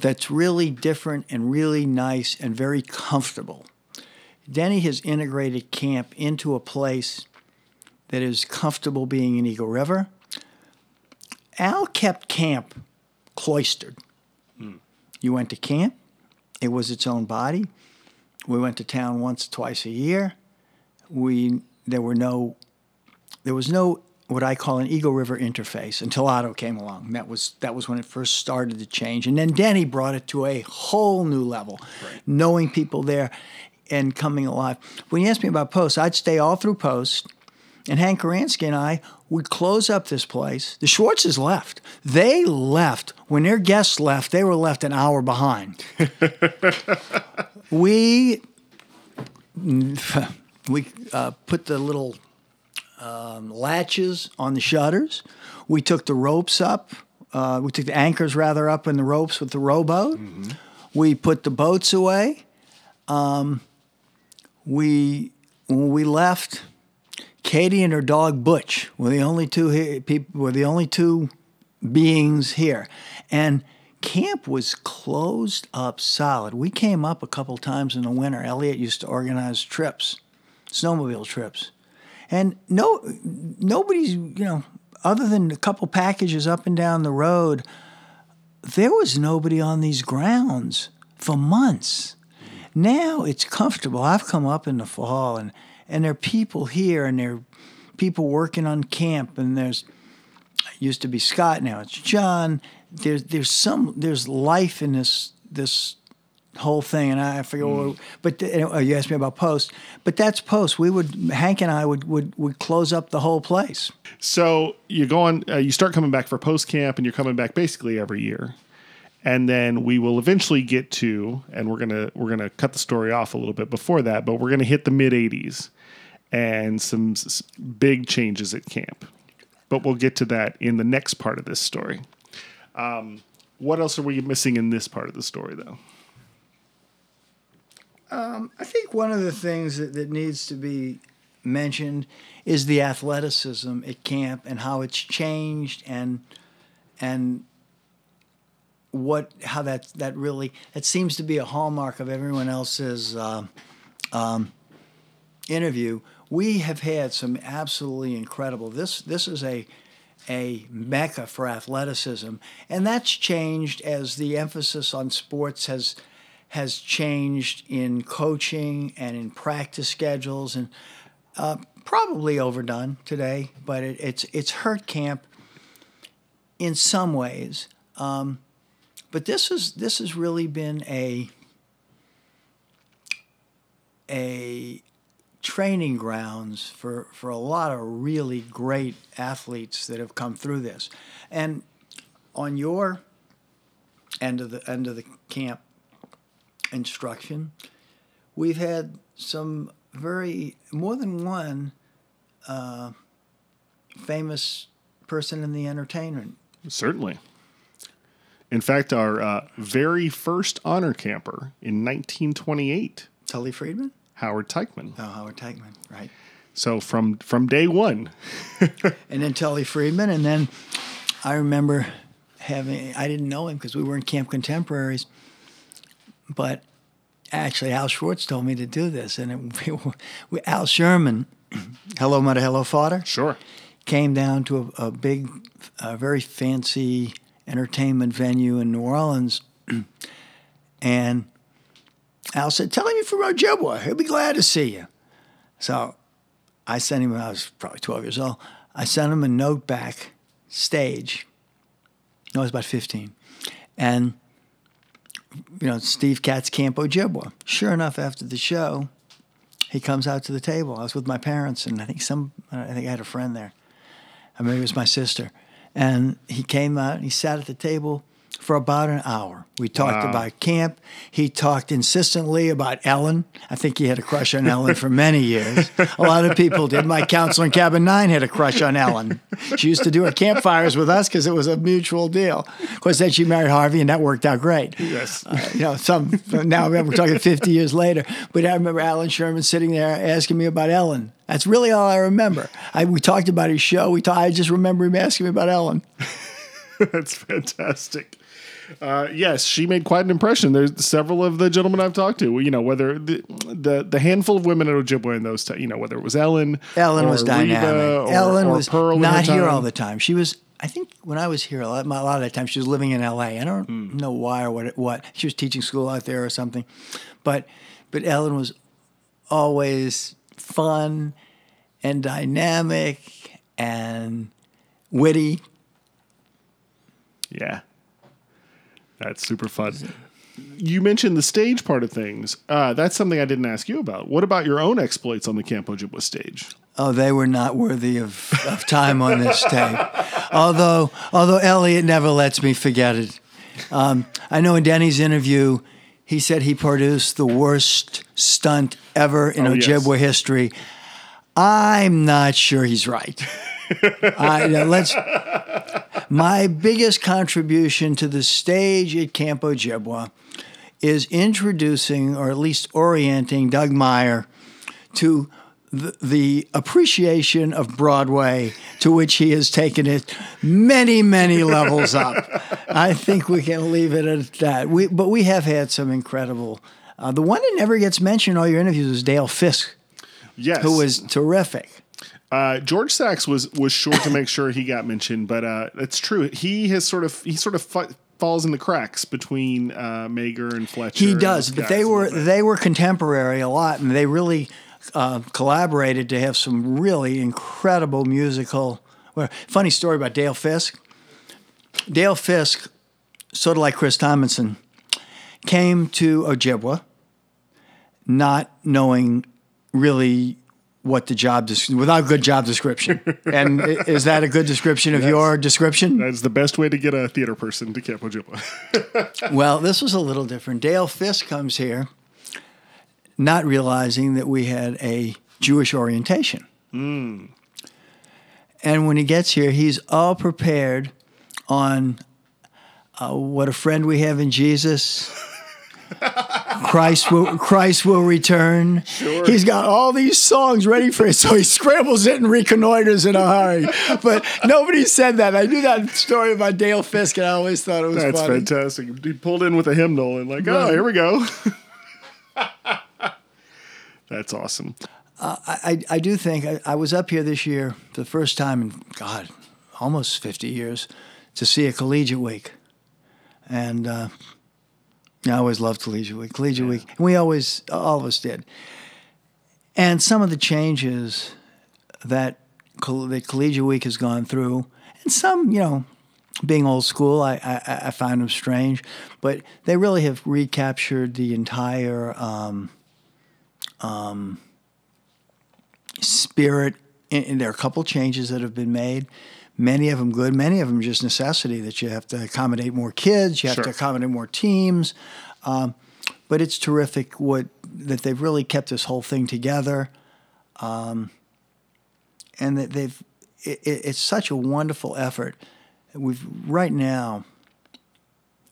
That's really different and really nice and very comfortable. Denny has integrated camp into a place that is comfortable being in Eagle River. Al kept camp cloistered. You went to camp, it was its own body. We went to town once, twice a year. We there were no there was no what I call an Eagle River interface until Otto came along. That was that was when it first started to change, and then Denny brought it to a whole new level, knowing people there and coming alive. When you asked me about post, I'd stay all through post, and Hank Horansky and I would close up this place. The Schwartzes left. They left when their guests left. They were left an hour behind. we we uh, put the little um, latches on the shutters. We took the ropes up. Uh, we took the anchors rather up in the ropes with the rowboat. We put the boats away. Um, we when we left, Katie and her dog Butch were the only two here, people were the only two beings here, and camp was closed up solid. We came up a couple times in the winter. Elliot used to organize trips, snowmobile trips, and no nobody's you know other than a couple packages up and down the road. There was nobody on these grounds for months. Now it's comfortable. I've come up in the fall and and there are people here and there are people working on camp and there's used to be Scott now it's John. There's there's some there's life in this this whole thing and I forget what, but uh, you asked me about post but that's post we would Hank and I would would would close up the whole place. So you go on, uh, you start coming back for post camp, and you're coming back basically every year. and then we will eventually get to, and we're gonna we're gonna cut the story off a little bit before that, but we're gonna hit the mid '80s and some s- big changes at camp. But we'll get to that in the next part of this story. Um, what else are we missing in this part of the story, though? I think one of the things that, that needs to be mentioned is the athleticism at camp and how it's changed and and what how that that really that seems to be a hallmark of everyone else's uh, um, interview. We have had some absolutely incredible. This this is a a mecca for athleticism, and that's changed as the emphasis on sports has has changed in coaching and in practice schedules, and uh, probably overdone today. But it, it's it's hurt camp in some ways. Um, but this is this has really been a a training grounds for, for a lot of really great athletes that have come through this. And on your end of the end of the camp instruction, we've had some very more than one uh, famous person in the entertainment. Certainly. In fact, our uh, very first honor camper in 1928, Tully Friedman? Howard Teichmann. Oh, Howard Teichman, right. So from from day one, and then Tully Friedman, and then I remember having I didn't know him because we weren't camp contemporaries, but actually Al Schwartz told me to do this, and it, we, were- we, Al Sherman, hello mother, hello father, sure. came down to a, a big, a very fancy entertainment venue in New Orleans, and Al said, "Tell him you're from Ojibwa. He'll be glad to see you." So I sent him. I was probably 12 years old. I sent him a note back stage. No, I was about 15, and you know Steve Katz Camp Ojibwa. Sure enough, after the show, he comes out to the table. I was with my parents, and I think some. I think I had a friend there. Or maybe it was my sister. And he came out and he sat at the table for about an hour. We talked Wow. about camp. He talked insistently about Ellen. I think he had a crush on Ellen for many years. A lot of people did. My counselor in Cabin 9 had a crush on Ellen. She used to do her campfires with us because it was a mutual deal. Of course, then she married Harvey, and that worked out great Yes. Uh, you know, some now we're talking 50 years later. But I remember Allan Sherman sitting there asking me about Ellen. That's really all I remember. I, we talked about his show. We talk, I just remember him asking me about Ellen. That's fantastic. Uh, yes, she made quite an impression. There's several of the gentlemen I've talked to. You know, whether the the, the handful of women at Ojibwa in those, ti- you know, whether it was Ellen, Ellen was dynamic. or, Ellen or was Pearl not here all the time. She was, I think, when I was here a lot, a lot of the time, she was living in L.A. I don't Hmm. know why or what. What she was teaching school out there or something, but but Ellen was always fun and dynamic and witty. Yeah. That's super fun. You mentioned the stage part of things. Uh, that's something I didn't ask you about. What about your own exploits on the Camp Ojibwa stage? Oh, they were not worthy of, of time on this tape. Although, although Elliot never lets me forget it. Um, I know in Denny's interview, he said he produced the worst stunt ever in Oh, yes. Ojibwa history. I'm not sure he's right. Let's. My biggest contribution to the stage at Camp Ojibwa is introducing, or at least orienting, Doug Meyer to the, the appreciation of Broadway, to which he has taken it many, many levels up. I think we can leave it at that. We, but we have had some incredible. Uh, the one that never gets mentioned in all your interviews is Dale Fisk, Yes. who was terrific. Uh, George Sachs was was sure to make sure he got mentioned, but uh, it's true. He has sort of he sort of fi- falls in the cracks between uh, Mager and Fletcher. He does, but they were they were contemporary a lot, and they really uh, collaborated to have some really incredible musical. Well, funny story about Dale Fisk. Dale Fisk, sort of like Chris Tomlinson, came to Ojibwa, not knowing really what the job des- without a good job description. and is that a good description of your description? That's the best way to get a theater person to Camp Ojibwa. Well, this was a little different. Dale Fisk comes here, not realizing that we had a Jewish orientation. And when he gets here, he's all prepared on uh, what a friend we have in Jesus. Christ will Christ will return. He's got all these songs ready for it, so he scrambles it and reconnoiters in a hurry. But nobody said that. I knew that story about Dale Fisk, and I always thought it was That's funny. fantastic. He pulled in with a hymnal and like, oh, here we go. That's awesome. I, I do think I, I was up here this year for the first time in God, almost fifty years, to see a collegiate week, and uh, I always loved collegiate week. Collegiate week, and we always all of us did. And some of the changes that that collegiate week has gone through, and some, you know, being old school, I I, I find them strange, but they really have recaptured the entire. Um, spirit. And and there are a couple changes that have been made. Many of them good. Many of them just necessity that you have to accommodate more kids. You have Sure. to accommodate more teams. Um, but it's terrific what that they've really kept this whole thing together, um, and that they've. It, it- it's such a wonderful effort. We've right now.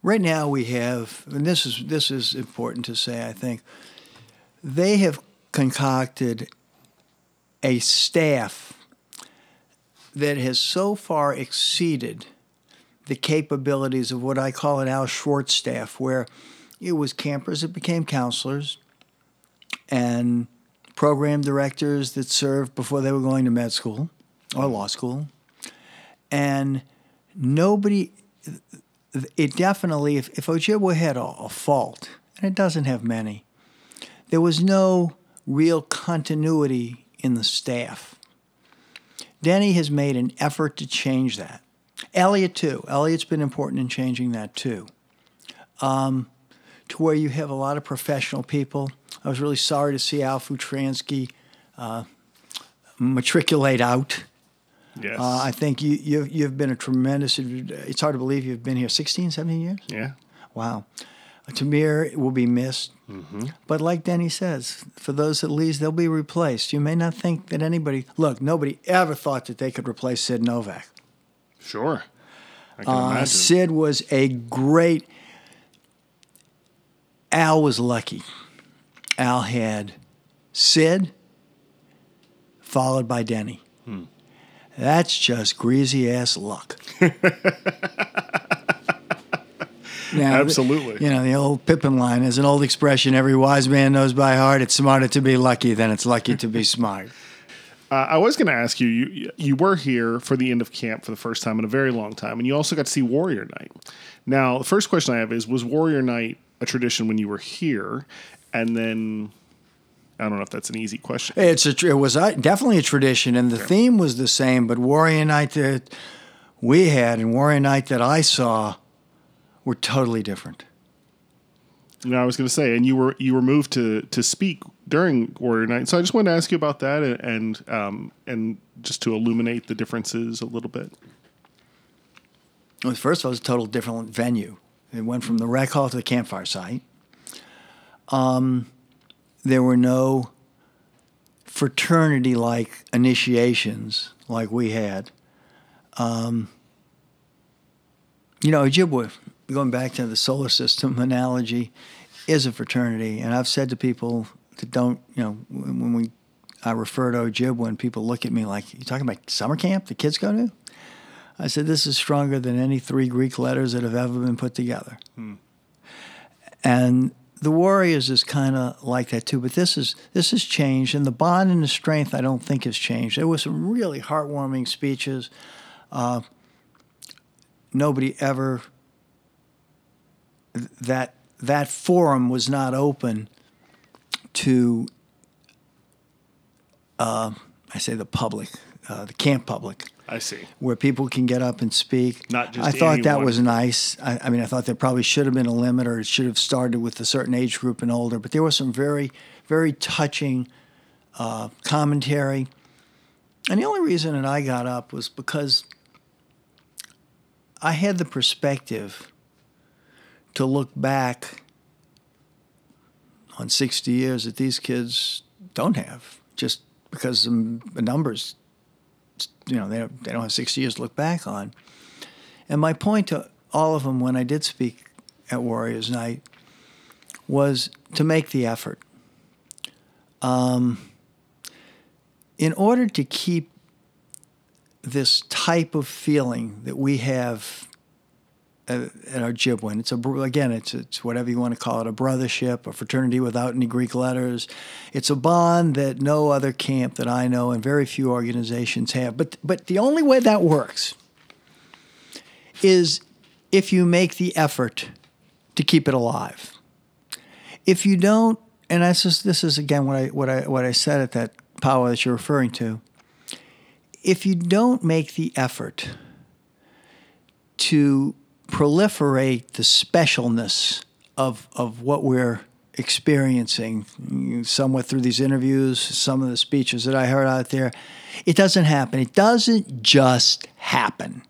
Right now we have, and this is this is important to say. I think they have concocted a staff that has so far exceeded the capabilities of what I call an Al Schwartz staff, where it was campers that became counselors and program directors that served before they were going to med school or law school. And nobody, it definitely, if, if Ojibwa had a, a fault, and it doesn't have many, there was no real continuity in the staff. Denny has made an effort to change that. Elliot, too. Elliot's been important in changing that, too. Um, to where you have a lot of professional people. I was really sorry to see Al Futransky uh, matriculate out. Yes. Uh, I think you, you've, you've been a tremendous, it's hard to believe you've been here 16, 17 years? yeah. Wow. Tamir will be missed. But like Denny says, for those that leave, they'll be replaced. You may not think that anybody, look, nobody ever thought that they could replace Sid Novak. Sure. I can Uh, imagine. Sid was a great, Al was lucky. Al had Sid, followed by Denny. That's just greasy ass luck. Absolutely. You know, the old Pippin line is an old expression every wise man knows by heart it's smarter to be lucky than it's lucky to be smart. Uh, I was going to ask you, you, you were here for the end of camp for the first time in a very long time, and you also got to see Warrior Night. Now, the first question I have is Was Warrior Night a tradition when you were here? And then, I don't know if that's an easy question. It's a it was definitely a tradition, and the theme was the same, but Warrior Night that we had and Warrior Night that I saw were totally different. You know, I was going to say, and you were you were moved to to speak during Warrior Night, so I just wanted to ask you about that and and, um, and just to illuminate the differences a little bit. Well, First of all, it was a total different venue. It went from the rec hall to the campfire site. Um, there were no fraternity like initiations like we had. Um, you know, Ojibwa, going back to the solar system analogy, is a fraternity. And I've said to people that don't, you know, when when we, I refer to Ojibwa and people look at me like, you talking about summer camp the kids go to? I said, this is stronger than any three Greek letters that have ever been put together. And the Warriors is kind of like that too, but this is this has changed, and the bond and the strength I don't think has changed. There were some really heartwarming speeches. Uh, nobody ever that that forum was not open to uh, I say the public, uh, the camp public I see. where people can get up and speak. Not just I thought that was nice. I, I mean, I thought there probably should have been a limit, or it should have started with a certain age group and older. But there was some very, very touching uh, commentary. And the only reason that I got up was because I had the perspective to look back on 60 years that these kids don't have, just because the numbers, you know, they don't, they don't have 60 years to look back on. And my point to all of them when I did speak at Warriors Night was to make the effort. Um, in order to keep this type of feeling that we have at, our it's a again, it's it's whatever you want to call it, a brothership, a fraternity without any Greek letters. It's a bond that no other camp that I know and very few organizations have. But but the only way that works is if you make the effort to keep it alive. If you don't, and this is this is again what I what I what I said at that power that you're referring to. If you don't make the effort to proliferate the specialness of of what we're experiencing, somewhat through these interviews, some of the speeches that I heard out there, it doesn't happen. It doesn't just happen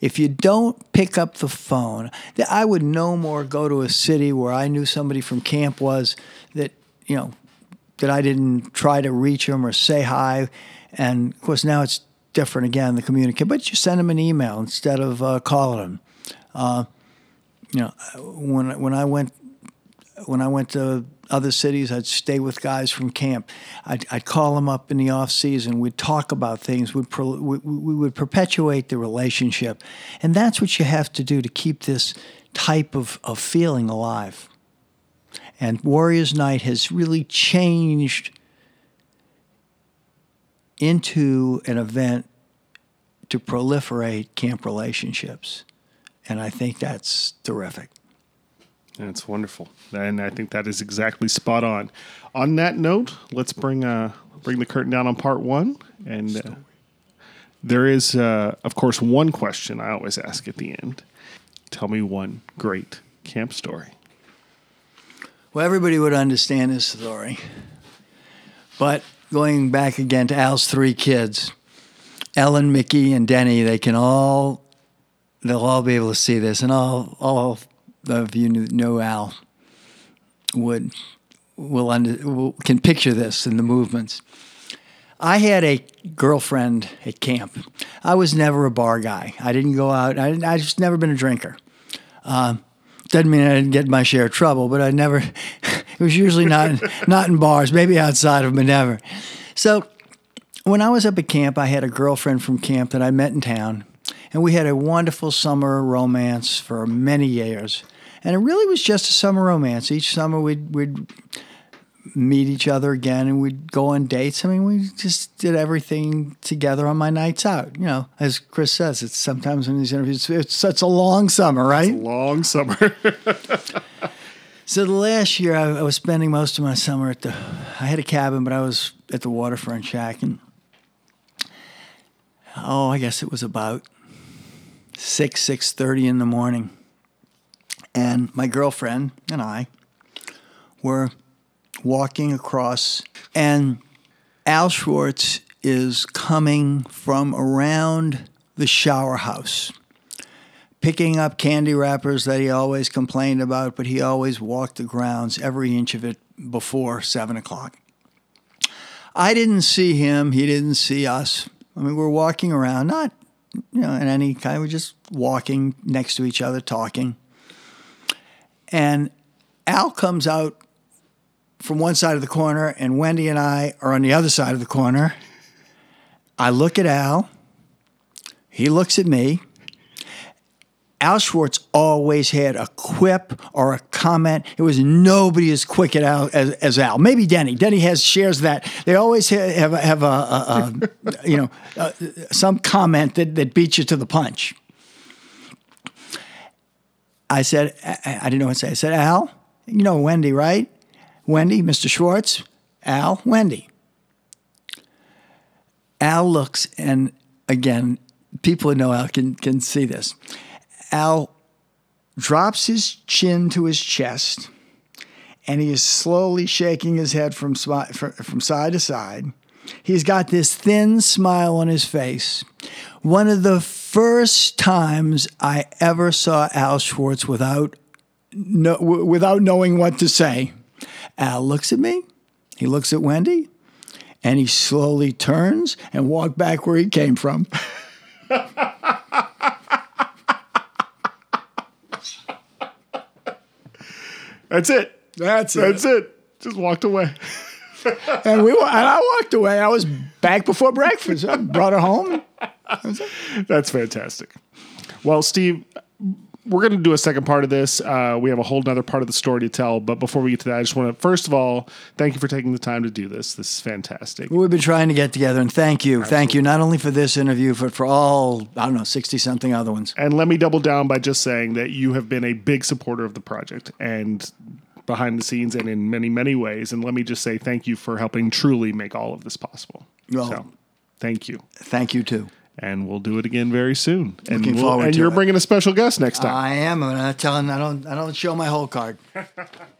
if you don't pick up the phone, I would no more go to a city where I knew somebody from camp was that, you know, that I didn't try to reach them or say hi. And of course, now it's different again, the communicate, but you send them an email instead of uh, calling them. Uh, you know, when, when I went, when I went to other cities. I'd stay with guys from camp. I'd, I'd call them up in the off season. We'd talk about things. We'd pro, we, we would perpetuate the relationship, and that's what you have to do to keep this type of, of feeling alive. And Warriors Night has really changed into an event to proliferate camp relationships. And I think that's terrific. That's wonderful, and I think that is exactly spot on. On that note, let's bring uh, bring the curtain down on part one, and uh, there is, uh, of course, one question I always ask at the end. Tell me one great camp story. Well, everybody would understand this story, but going back again to Al's three kids, Ellen, Mickey, and Denny, they can all they'll all be able to see this, and all all of you know Al would will under will, can picture this in the movements. I had a girlfriend at camp. I was never a bar guy. I didn't go out. I, I just never been a drinker. Uh, doesn't mean I didn't get my share of trouble, but I never. it was usually not not in bars, maybe outside of them, but never. So when I was up at camp, I had a girlfriend from camp that I met in town, and we had a wonderful summer romance for many years. And it really was just a summer romance. Each summer we'd, we'd meet each other again and we'd go on dates. I mean, we just did everything together on my nights out. You know, as Chris says, it's sometimes in these interviews, it's such a long summer, right? long summer. so the last year, I, I, was spending most of my summer at the. I had a cabin, but I was at the waterfront shack, and oh, I guess it was about six six thirty in the morning and my girlfriend and I were walking across, and Al Schwartz is coming from around the shower house, picking up candy wrappers that he always complained about, but he always walked the grounds every inch of it before seven o'clock. I didn't see him, he didn't see us. I mean, we're walking around, not you know, in any kind, we're just walking next to each other, talking. And Al comes out from one side of the corner, and Wendy and I are on the other side of the corner. I look at Al. He looks at me. Al Schwartz always had a quip or a comment. It was nobody as quick at Al as, as Al. Maybe Denny. Denny has shares that. They always have have, have a, a, a you know uh, some comment that, that beats you to the punch. I said, I, I didn't know what to say. I said, Al, you know Wendy, right? Wendy, Mr. Schwartz, Al, Wendy. Al looks, and again, people who know Al can, can see this. Al drops his chin to his chest and he is slowly shaking his head from, from side to side. He's got this thin smile on his face. One of the first times I ever saw Al Schwartz without, no, without knowing what to say. Al looks at me, he looks at Wendy, and he slowly turns and walks back where he came from. That's it. That's it. That's it. Just walked away. And we and I walked away. I was back before breakfast. I brought her home. That's fantastic. Well, Steve, we're going to do a second part of this. Uh, we have a whole other part of the story to tell. But before we get to that, I just want to, first of all, thank you for taking the time to do this. This is fantastic. We've been trying to get together, and thank you, thank you, not only for this interview, but for all I don't know, sixty something other ones. And let me double down by just saying that you have been a big supporter of the project and behind the scenes and in many, many ways. And let me just say thank you for helping truly make all of this possible. Well- so, thank you. Thank you too. And we'll do it again very soon. And, Looking we'll- forward and to you're it. bringing a special guest next time. I am. I'm not telling. I don't. I don't show my whole card.